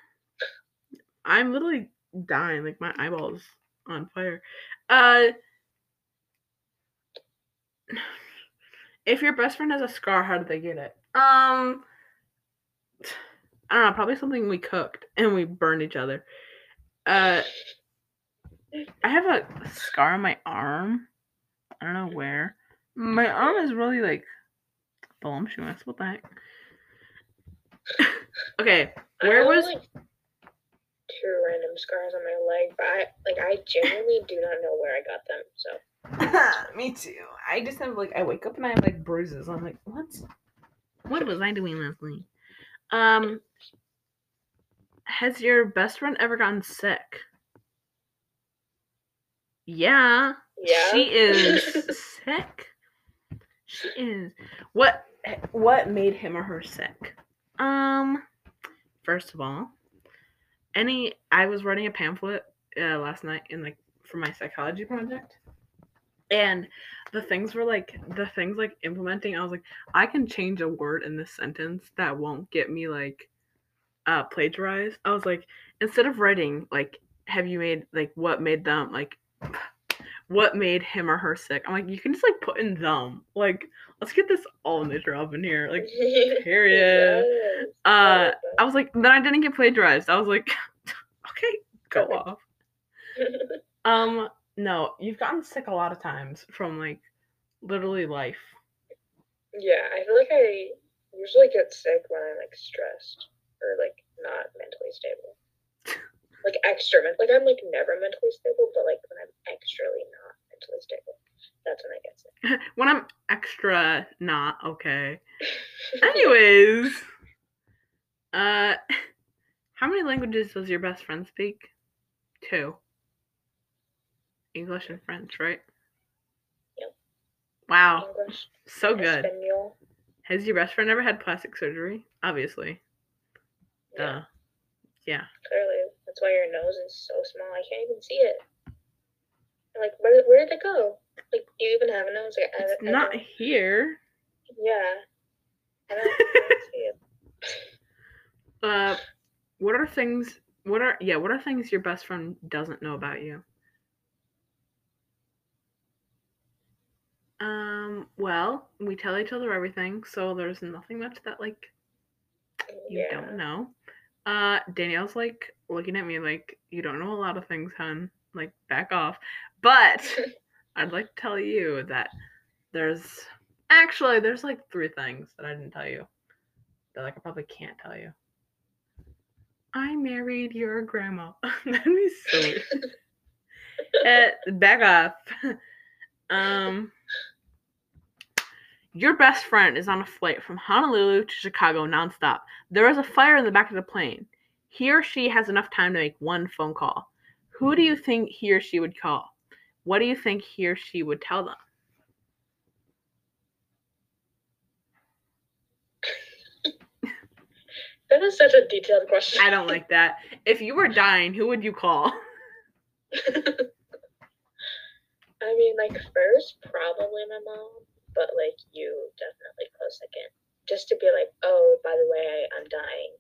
I'm literally dying. Like my eyeballs on fire. Uh, if your best friend has a scar, how did they get it? Um, I don't know. Probably something we cooked and we burned each other. Uh, I have a scar on my arm. I don't know where. My arm is really like voluptuous. What the heck? okay, I where have, was like two random scars on my leg, but I like I genuinely do not know where I got them. So Me too. I just have like I wake up and I have like bruises. I'm like, what? What was I doing last night? Um, has your best friend ever gotten sick? Yeah, yeah, she is sick. She is. What? What made him or her sick? Um, first of all, any. I was writing a pamphlet uh, last night in like for my psychology project, and the things were like the things like implementing. I was like, I can change a word in this sentence that won't get me like uh plagiarized. I was like, instead of writing like, have you made like what made them like what made him or her sick? I'm like, you can just like put in them. Like, let's get this all nigger up in here. Like, period. Uh, I I was like, then I didn't get plagiarized. I was like, okay, go off. Um, no, you've gotten sick a lot of times from like literally life. Yeah, I feel like I usually get sick when I'm like stressed or like not mentally stable. like extra like I'm like never mentally stable, but like when I'm extrally not mentally stable, that's when I get sick. when I'm extra not okay. Anyways, uh, how many languages does your best friend speak? Two. English and French, right? Yep. Wow, English, so good. Espanol. Has your best friend ever had plastic surgery? Obviously. Yeah. Yeah. clearly. That's why your nose is so small. I can't even see it. Like, where, where did it go? Like, do you even have a nose? Like, It's I not don't- here. Yeah. I don't, I don't see it. Uh, what are things? What are yeah? What are things your best friend doesn't know about you? Um. Well, we tell each other everything, so there's nothing much that like you yeah. don't know. Uh, Danielle's like looking at me like you don't know a lot of things, hun. Like back off. But I'd like to tell you that there's actually there's like three things that I didn't tell you that like I probably can't tell you. I married your grandma. That'd be so weird. Eh, back off. um, your best friend is on a flight from Honolulu to Chicago nonstop. There is a fire in the back of the plane. He or she has enough time to make one phone call. Who do you think he or she would call? What do you think he or she would tell them? That is such a detailed question. I don't like that. If you were dying, who would you call? I mean, like first, probably my mom, but like you definitely close second. Just to be like, oh, by the way, I'm dying.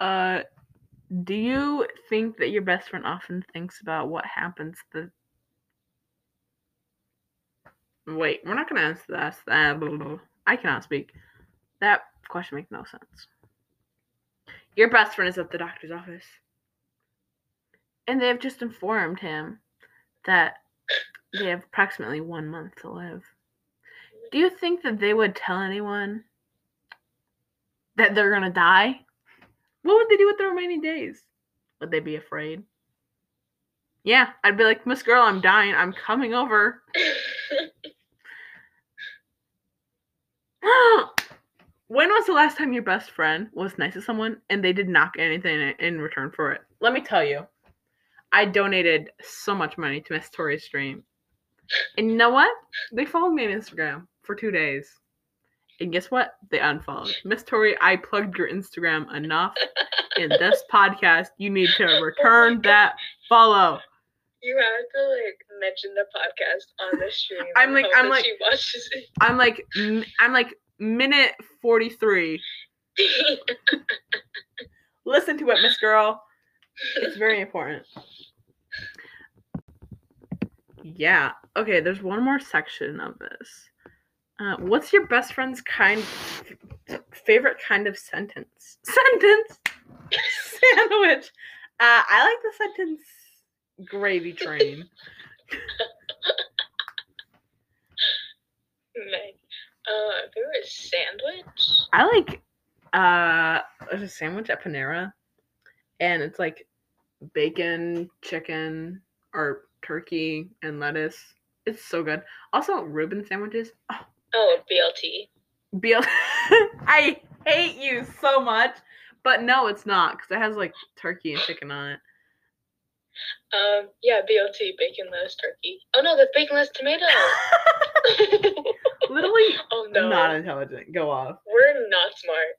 uh, do you think that your best friend often thinks about what happens the Wait, we're not gonna answer that. I cannot speak. That question makes no sense. Your best friend is at the doctor's office. And they have just informed him that they have approximately one month to live. Do you think that they would tell anyone that they're gonna die? What would they do with the remaining days? Would they be afraid? Yeah, I'd be like, Miss Girl, I'm dying. I'm coming over. when was the last time your best friend was nice to someone and they did not get anything in- in return for it? Let me tell you, I donated so much money to Miss Tori's stream. And you know what? They followed me on Instagram for two days. And guess what? They unfollowed. Miss Tori, I plugged your Instagram enough in this podcast. You need to return that follow. you have to like mention the podcast on the stream. I'm like- I'm like- she watches I'm like, I'm like minute 43. Listen to it, Miss Girl. It's very important. Yeah. Okay, there's one more section of this. Uh, what's your best friend's kind favorite kind of sentence? Sentence. Sandwich. Uh, I like the sentence gravy train. Meg. Uh, favorite sandwich? I like uh there's a sandwich at Panera and it's like bacon, chicken, or turkey and lettuce. It's so good. Also Reuben sandwiches. Oh, Oh, BLT. Beal I hate you so much. But no, it's not because it has like turkey and chicken on it. Um, yeah, BLT, bacon, lettuce, turkey. Oh no, that's bacon, lettuce, tomato. Literally oh no, not intelligent. Go off. we're not smart.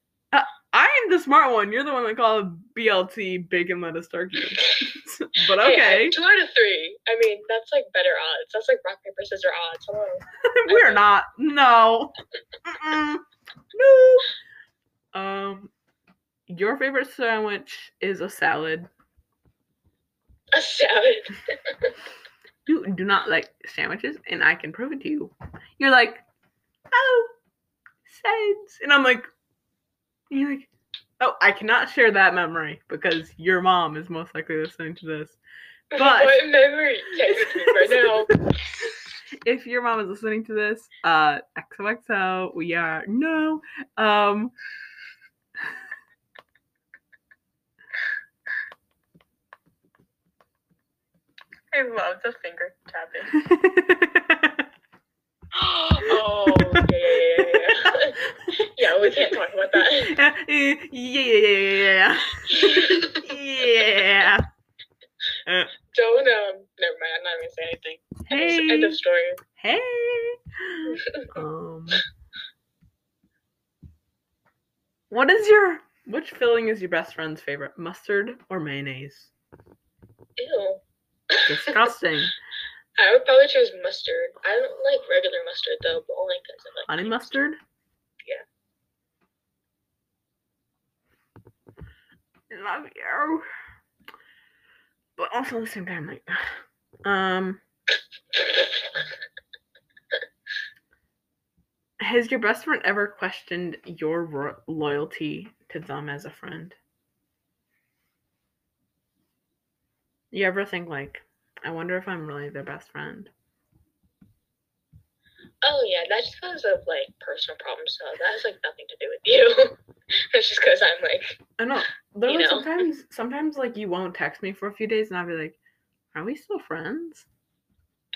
I am the smart one. You're the one that called BLT bacon lettuce turkey. but okay. I- two out of three. I mean, that's like better odds. That's like rock paper scissors odds. Hello. We're not. No. No. Um, your favorite sandwich is a salad. A salad. You do not like sandwiches, and I can prove it to you. You're like, oh, salads, and I'm like, and you're like, oh, I cannot share that memory because your mom is most likely listening to this. But- what memory? Text it to me right now. if your mom is listening to this, uh, XOXO, we are no. Um, I love the finger tapping. oh, yeah, yeah, yeah, yeah. we can't talk about that. yeah, yeah, yeah, yeah. Don't um. Never mind. I'm not even saying anything. Hey. End hey, of story. hey. Um, what is your which filling is your best friend's favorite? Mustard or mayonnaise? Ew. Disgusting. I would probably choose mustard. I don't like regular mustard though, but only because I like Honey mustard? Yeah. Love you. But also at the same time, like, um, has your best friend ever questioned your ro- loyalty to them as a friend? You ever think like, I wonder if I'm really their best friend? Oh yeah, that's just because of like personal problems. So that has like nothing to do with you. It's just because I'm like, I know. Literally, know? sometimes, sometimes like you won't text me for a few days, and I'll be like, "Are we still friends?"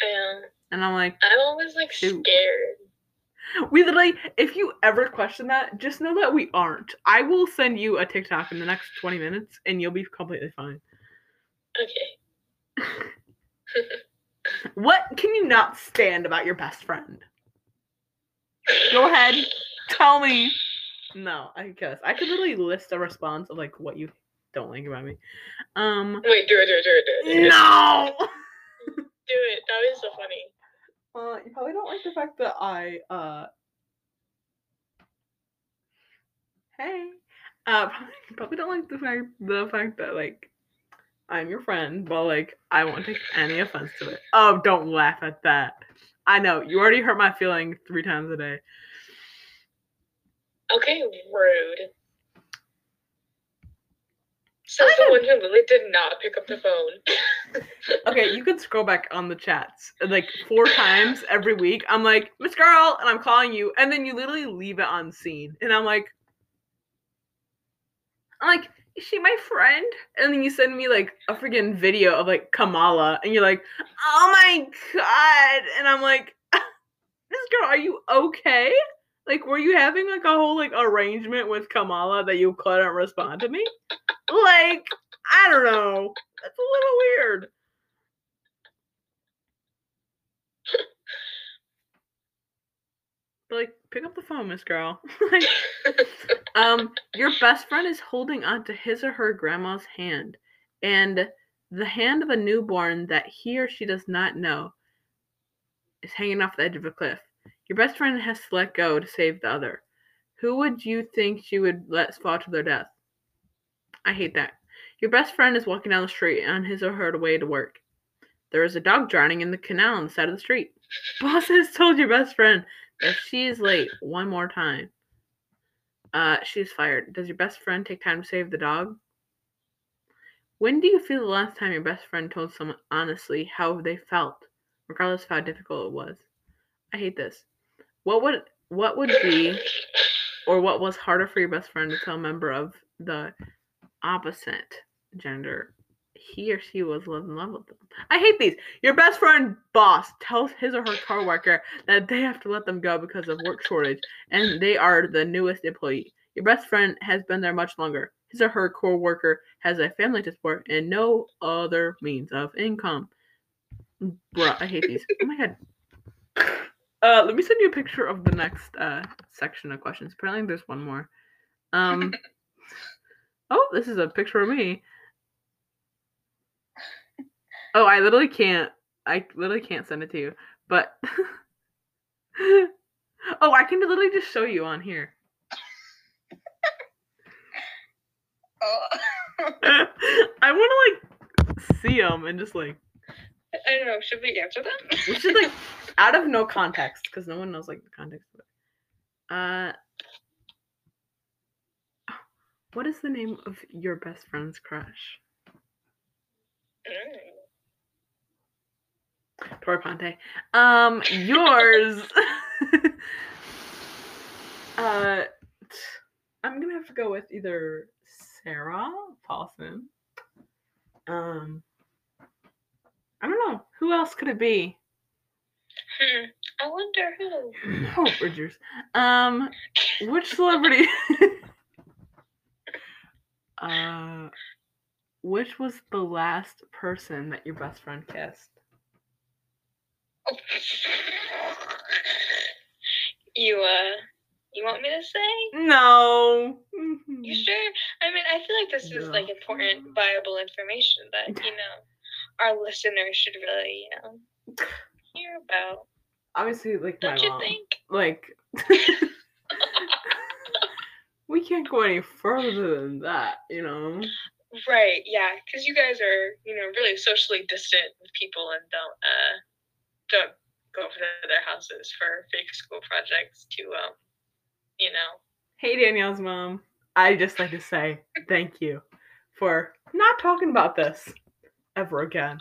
um, And I'm like, I'm always like Shoot. scared. We literally, if you ever question that, just know that we aren't. I will send you a TikTok in the next 20 minutes and you'll be completely fine. Okay. What can you not stand about your best friend? Go ahead. Tell me. No, I guess. I could literally list a response of like what you don't like about me. Um Wait, do it, do it, do it, do it. Do it. No Do it. That was so funny. Uh you probably don't like the fact that I uh Hey. Uh probably, you probably don't like the fact the fact that like I'm your friend, but like I won't take any offense to it. Oh, don't laugh at that. I know you already hurt my feeling three times a day. Okay, rude. So I the one who literally did not pick up the phone. Okay, you can scroll back on the chats like four times every week. I'm like, Miss Girl, and I'm calling you, and then you literally leave it on scene, and I'm like, I'm like, is she my friend? And then you send me like a freaking video of like Kamala, and you're like, oh my god, and I'm like, this Girl, are you okay? Like, were you having like a whole like arrangement with Kamala that you couldn't respond to me? Like, I don't know. That's a little weird. Like, pick up the phone, Miss Girl. like, um, your best friend is holding onto his or her grandma's hand, and the hand of a newborn that he or she does not know is hanging off the edge of a cliff. Your best friend has to let go to save the other. Who would you think she would let fall to their death? I hate that. Your best friend is walking down the street on his or her way to work. There is a dog drowning in the canal on the side of the street. Boss has told your best friend that she is late one more time. Uh, she's fired. Does your best friend take time to save the dog? When do you feel the last time your best friend told someone honestly how they felt, regardless of how difficult it was? I hate this. What would what would be or what was harder for your best friend to tell a member of the opposite gender he or she was in love with them. I hate these. Your best friend boss tells his or her coworker that they have to let them go because of work shortage and they are the newest employee. Your best friend has been there much longer. His or her coworker has a family to support and no other means of income. Bruh, I hate these. Oh my god. Uh, let me send you a picture of the next uh section of questions. Apparently, there's one more. Um. oh, this is a picture of me. Oh, I literally can't. I literally can't send it to you. But oh, I can literally just show you on here. Oh. I want to like see them and just like I don't know. Should we answer them? we should like out of no context because no one knows like the context of. Uh, what is the name of your best friend's crush? Mm. Poor Ponte. Um, yours. uh, I'm gonna have to go with either Sarah Paulson. Um, I don't know who else could it be. Hmm. I wonder who. Hope Bridgers. Um, which celebrity? uh, which was the last person that your best friend kissed? you uh, you want me to say? No. You sure? I mean, I feel like this is like important, viable information that you know our listeners should really, you know, hear about. Obviously, like my Don't you mom. think? Like, we can't go any further than that, you know. Right. Yeah. Because you guys are, you know, really socially distant with people and don't uh don't go to their houses for fake school projects to um, you know. Hey, Danielle's mom. I just like to say thank you for not talking about this ever again.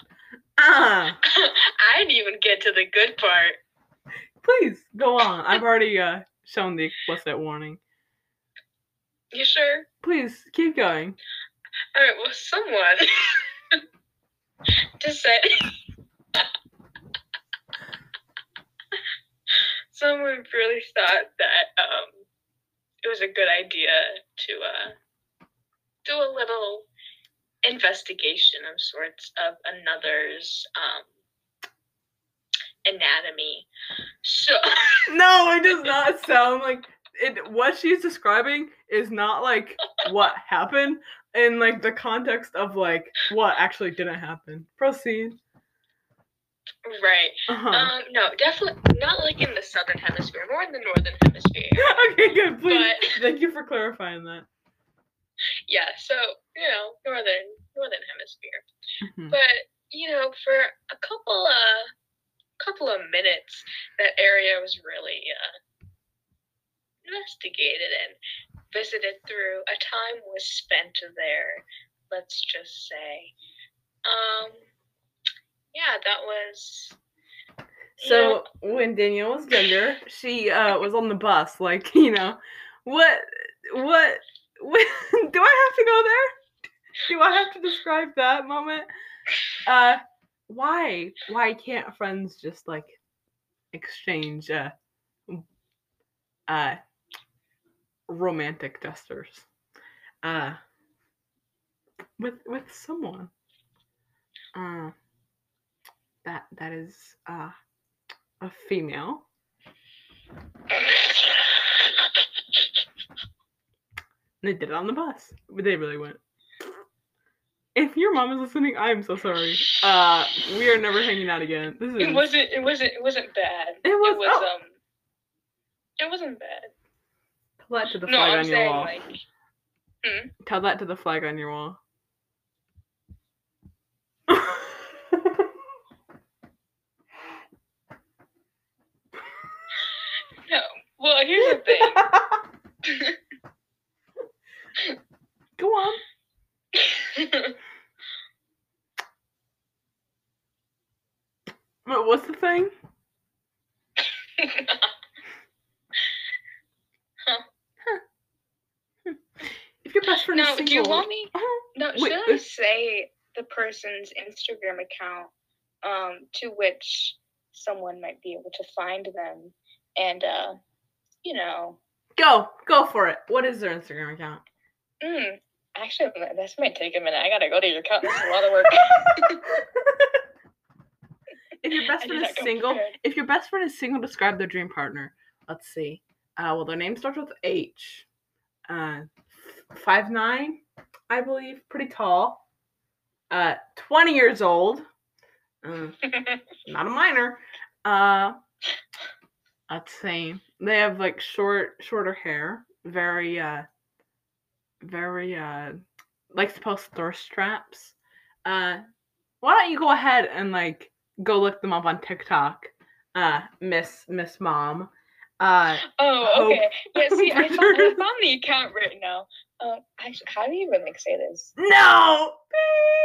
Ah, I didn't even get to the good part. please go on. I've already uh, shown the explicit warning. You sure? Please keep going. All right. Well, someone just said someone really thought that um it was a good idea to uh do a little investigation of sorts of another's um anatomy. So No, it does not sound like it. What she's describing is not like what happened in like the context of like what actually didn't happen. Proceed. Right. Uh-huh. Um no, definitely not like in the southern hemisphere, more in the northern hemisphere. okay, good. Please. but- Thank you for clarifying that. Yeah, so you know, northern northern hemisphere. Mhm. But you know, for a couple uh couple of minutes, that area was really uh, investigated and visited through. A time was spent there. Let's just say, um, yeah, that was. So when Danielle was younger, she uh, was on the bus. Like you know, what what, what do I have to go there? Do I have to describe that moment? Uh, why why can't friends just like exchange uh uh romantic gestures uh with with someone uh that that is uh a female they did it on the bus But they really went if your mom is listening i'm so sorry uh we are never hanging out again this is it wasn't. It wasn't. It wasn't bad. It was- It was. oh. Um. It wasn't bad. tell that to the No, flag I'm on your wall like. tell that to the flag on your wall No. Well, here's the thing. go on What- what's the thing if your best friend no, is do you want me? Uh-huh. No, Wait, should I say the person's Instagram account um, to which someone might be able to find them and, uh, you know, go go for it. What is their instagram account? Mm, actually, this might take a minute. I gotta go to your account. This is a lot of work. if your best friend is single prepared. if your best friend is single describe their dream partner. Let's see. Uh well their name starts with h. Uh five nine i believe. Pretty tall. Uh 20 years old. Uh, not a minor. Uh let's see they have like short shorter hair very uh very uh likes to post thirst traps uh why don't you go ahead and like go look them up on tiktok uh miss miss mom uh oh, okay. Yeah, see, I found, I found the account right now. Um, actually, how do you even like say this? no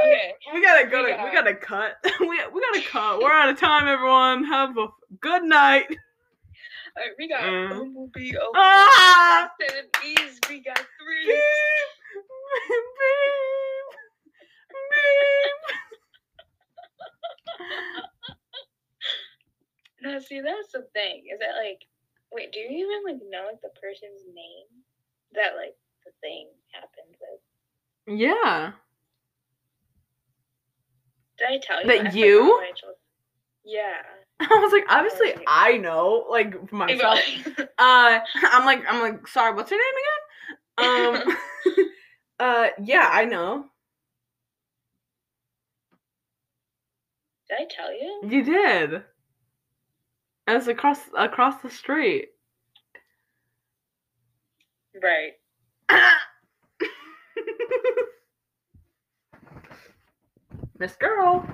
Okay. we gotta gotta go. We To, we got- gotta cut. we we gotta cut. We're out of time, everyone. Have a good night. Alright, we got Uh. Bumblebee, oh, Ah! seven E's, we got three. beep, beep. No, see, that's the thing. Is that like, wait, do you even like know like the person's name that like the thing happened with? Yeah. Did I tell you? That you? what I told- Yeah. I was like, obviously, I know, like for myself. Uh, I'm like, I'm like, sorry, what's her name again? Um, uh, yeah, I know. Did I tell you? You did. It was across across the street. Right. Miss Girl,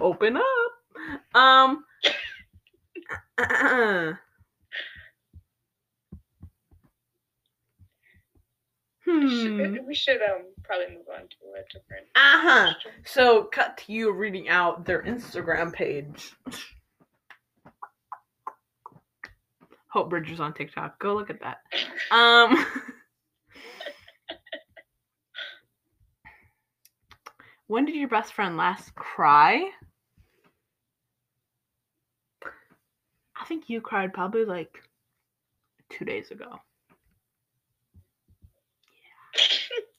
open up. Um. hmm. We should um probably move on to a different. Uh huh. So, cut to you reading out their Instagram page. Hope Bridger's on TikTok. Go look at that. Um. when did your best friend last cry? I think you cried probably like two days ago.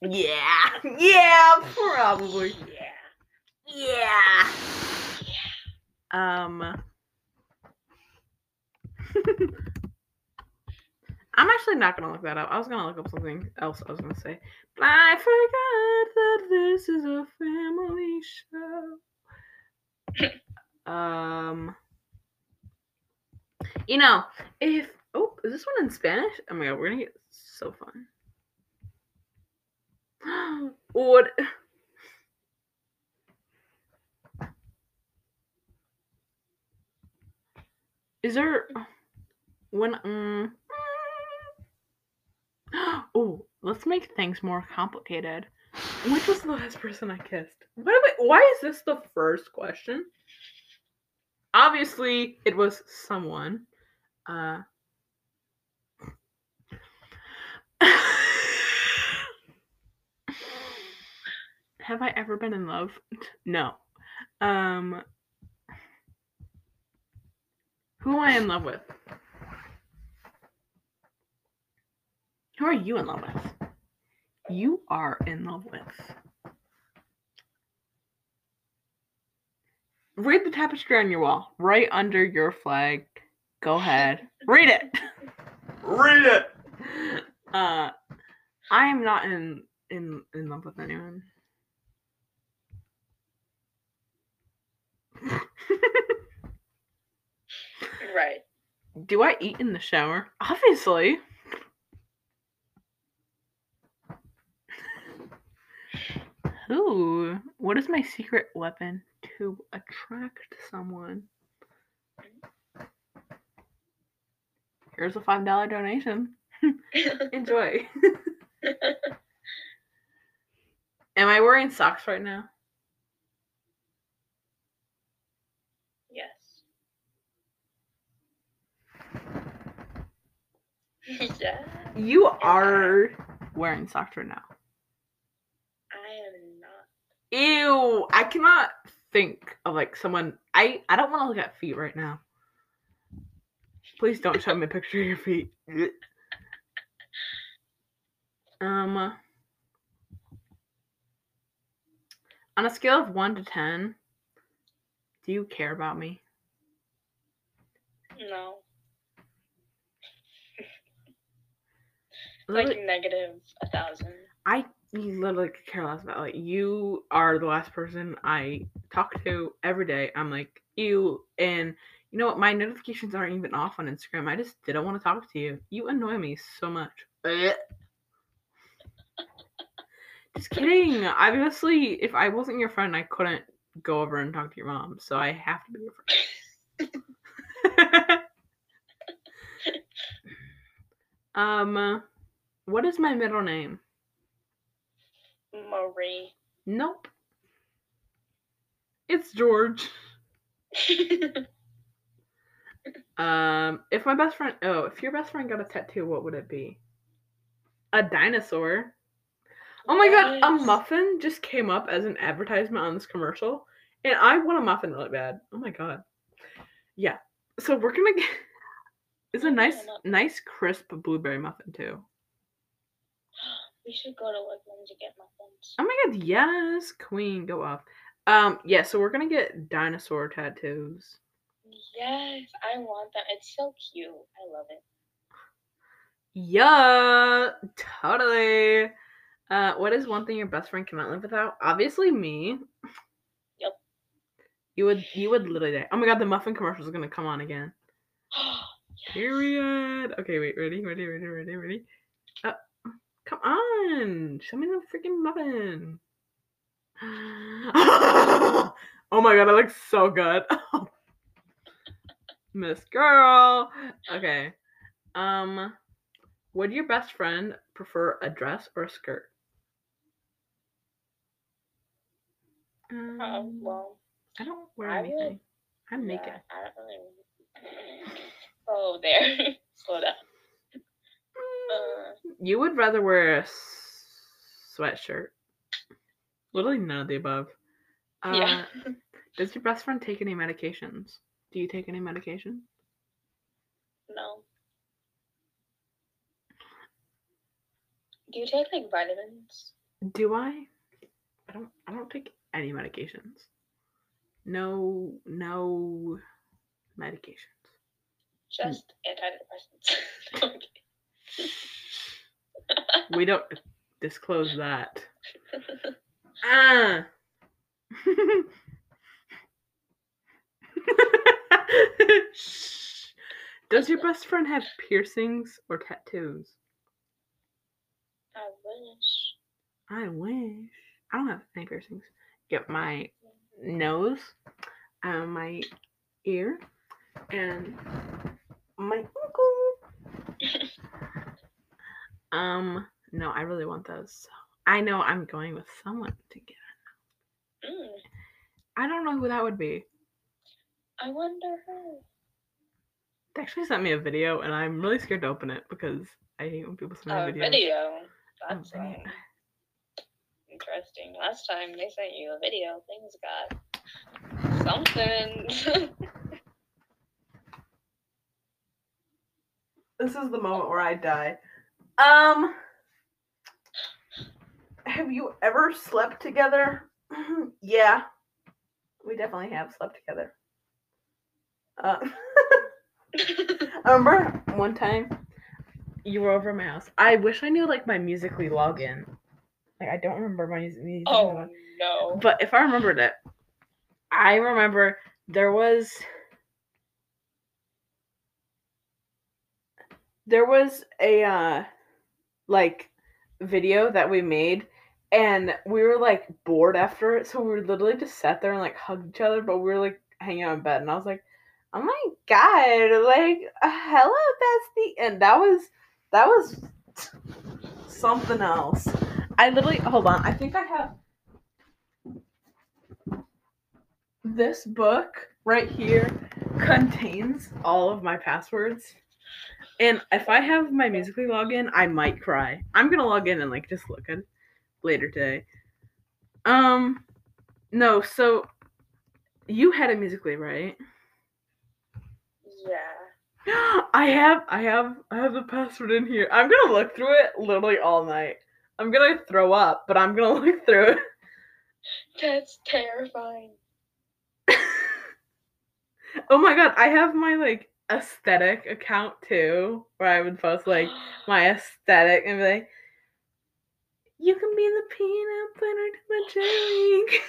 Yeah. Yeah, probably. Yeah. Yeah. Um. I'm actually not gonna look that up. I was gonna look up something else. I was gonna say, but I forgot that this is a family show. um. You know, if oh, is this one in Spanish? Oh my god, we're gonna get so fun. What? Is there when um Oh, let's make things more complicated. Which was the last person I kissed? Why, why is this the first question? Obviously, it was someone. Uh Have I ever been in love? No. Um Who am I in love with? Who are you in love with? You are in love with. Read the tapestry on your wall, right under your flag. Go ahead. Read it. Read it. Uh I am not in in in love with anyone. Right. Do I eat in the shower? Obviously. Ooh, what is my secret weapon to attract someone? Here's a $5 donation. Enjoy. Am I wearing socks right now? yes. yeah. You are wearing socks right now. I am not. Ew, I cannot think of like someone. I I don't want to look at feet right now. Please don't show me a picture of your feet. um, on a scale of one to ten, do you care about me? No. Literally- Like negative a thousand. I literally could care less about like you are the last person I talk to every day. I'm like you and you know what my notifications aren't even off on Instagram. I just didn't want to talk to you. You annoy me so much. Just kidding. Obviously, if I wasn't your friend, I couldn't go over and talk to your mom. So I have to be your friend. um what is my middle name? Marie. Nope. It's George. Um, if my best friend, oh, if your best friend got a tattoo, what would it be? A dinosaur. Oh my god, a muffin just came up as an advertisement on this commercial, and I want a muffin really bad. Oh my god. Yeah. So we're gonna get. It's a nice, nice crisp blueberry muffin too. We should go to Woodland to get muffins. Oh my god, yes, queen, go off. Um, yeah. So we're gonna get dinosaur tattoos. Yes, I want that. It's so cute. I love it. Yeah, totally. Uh, what is one thing your best friend cannot live without? Obviously, me. Yep. You would, you would literally die. Oh my god, the muffin commercial is gonna come on again. Period. Okay, wait, ready, ready, ready, ready, ready. Uh, come on, show me the freaking muffin. oh my god, it looks so good. Miss girl. Okay. Um, would your best friend prefer a dress or a skirt? Um, Um, well, I don't wear I would- anything. I'm naked. yeah, I don't really. Oh, there. Slow down. Uh, You would rather wear a s- sweatshirt. Literally none of the above. Uh, yeah. Does your best friend take any medications? Do you take any medication? No. Do you take like vitamins? Do I? I don't. I don't take any medications. No. No medications. Just antidepressants. Okay. We don't disclose that. Ah. Does your best friend have piercings or tattoos? I wish. I wish. I don't have any piercings. Get my nose, uh, my ear, and my ankle. Um, no, I really want those. I know I'm going with someone to get. Mm, I don't know who that would be. I wonder who. They actually sent me a video, and I'm really scared to open it because I hate when people send me A videos. video. That's um, interesting. Last time they sent you a video, things got something. This is the moment where I die. Um, have you ever slept together? yeah, we definitely have slept together. Uh, I remember one time you were over at my house. I wish I knew like my Musical.ly login. Like I don't remember my mus- Musical.ly oh login. no. But if I remembered it, I remember there was there was a uh like video that we made and we were like bored after it so we were literally just sat there and like hugged each other but we were like hanging out in bed and I was like oh my god like hello bestie and that was that was something else I literally hold on I think I have this book right here contains all of my passwords. And if I have my Musical.ly login, I might cry. I'm gonna log in and like just look at later today. Um no, so you had a Musical.ly, right? Yeah. I have I have I have the password in here. I'm gonna look through it literally all night. I'm gonna throw up, but I'm gonna look through it. That's terrifying. Oh my god, I have my like aesthetic account too, where I would post like my aesthetic and be like, you can be the peanut butter to my jelly.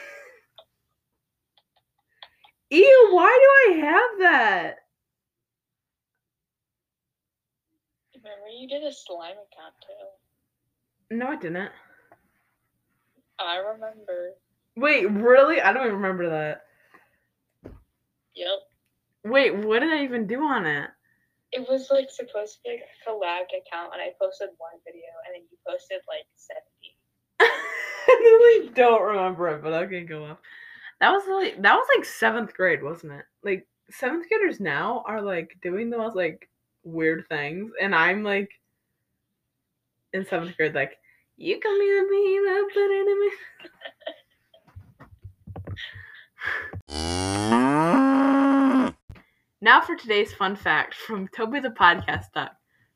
Ew, why do I have that? Remember you did a slime account too. No, I didn't. I remember. Wait, really? I don't even remember that. Yep. Wait, what did I even do on it? It was like supposed to be like a collabed account, and I posted one video, and then you posted like seventy. I really don't remember it, but okay, go off. That was like that was like seventh grade, wasn't it? Like seventh graders now are like doing the most like weird things, and I'm like in seventh grade, like you can be the bee that put in me. Now for today's fun fact from Toby the Podcast Duck.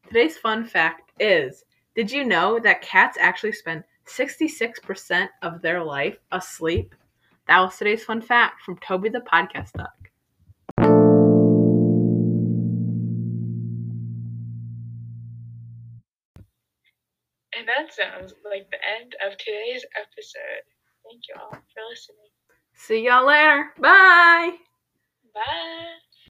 Today's fun fact is Did you know that cats actually spend 66% of their life asleep? That was today's fun fact from Toby the Podcast Duck. And that sounds like the end of today's episode. Thank you all for listening. See y'all later. Bye. Bye.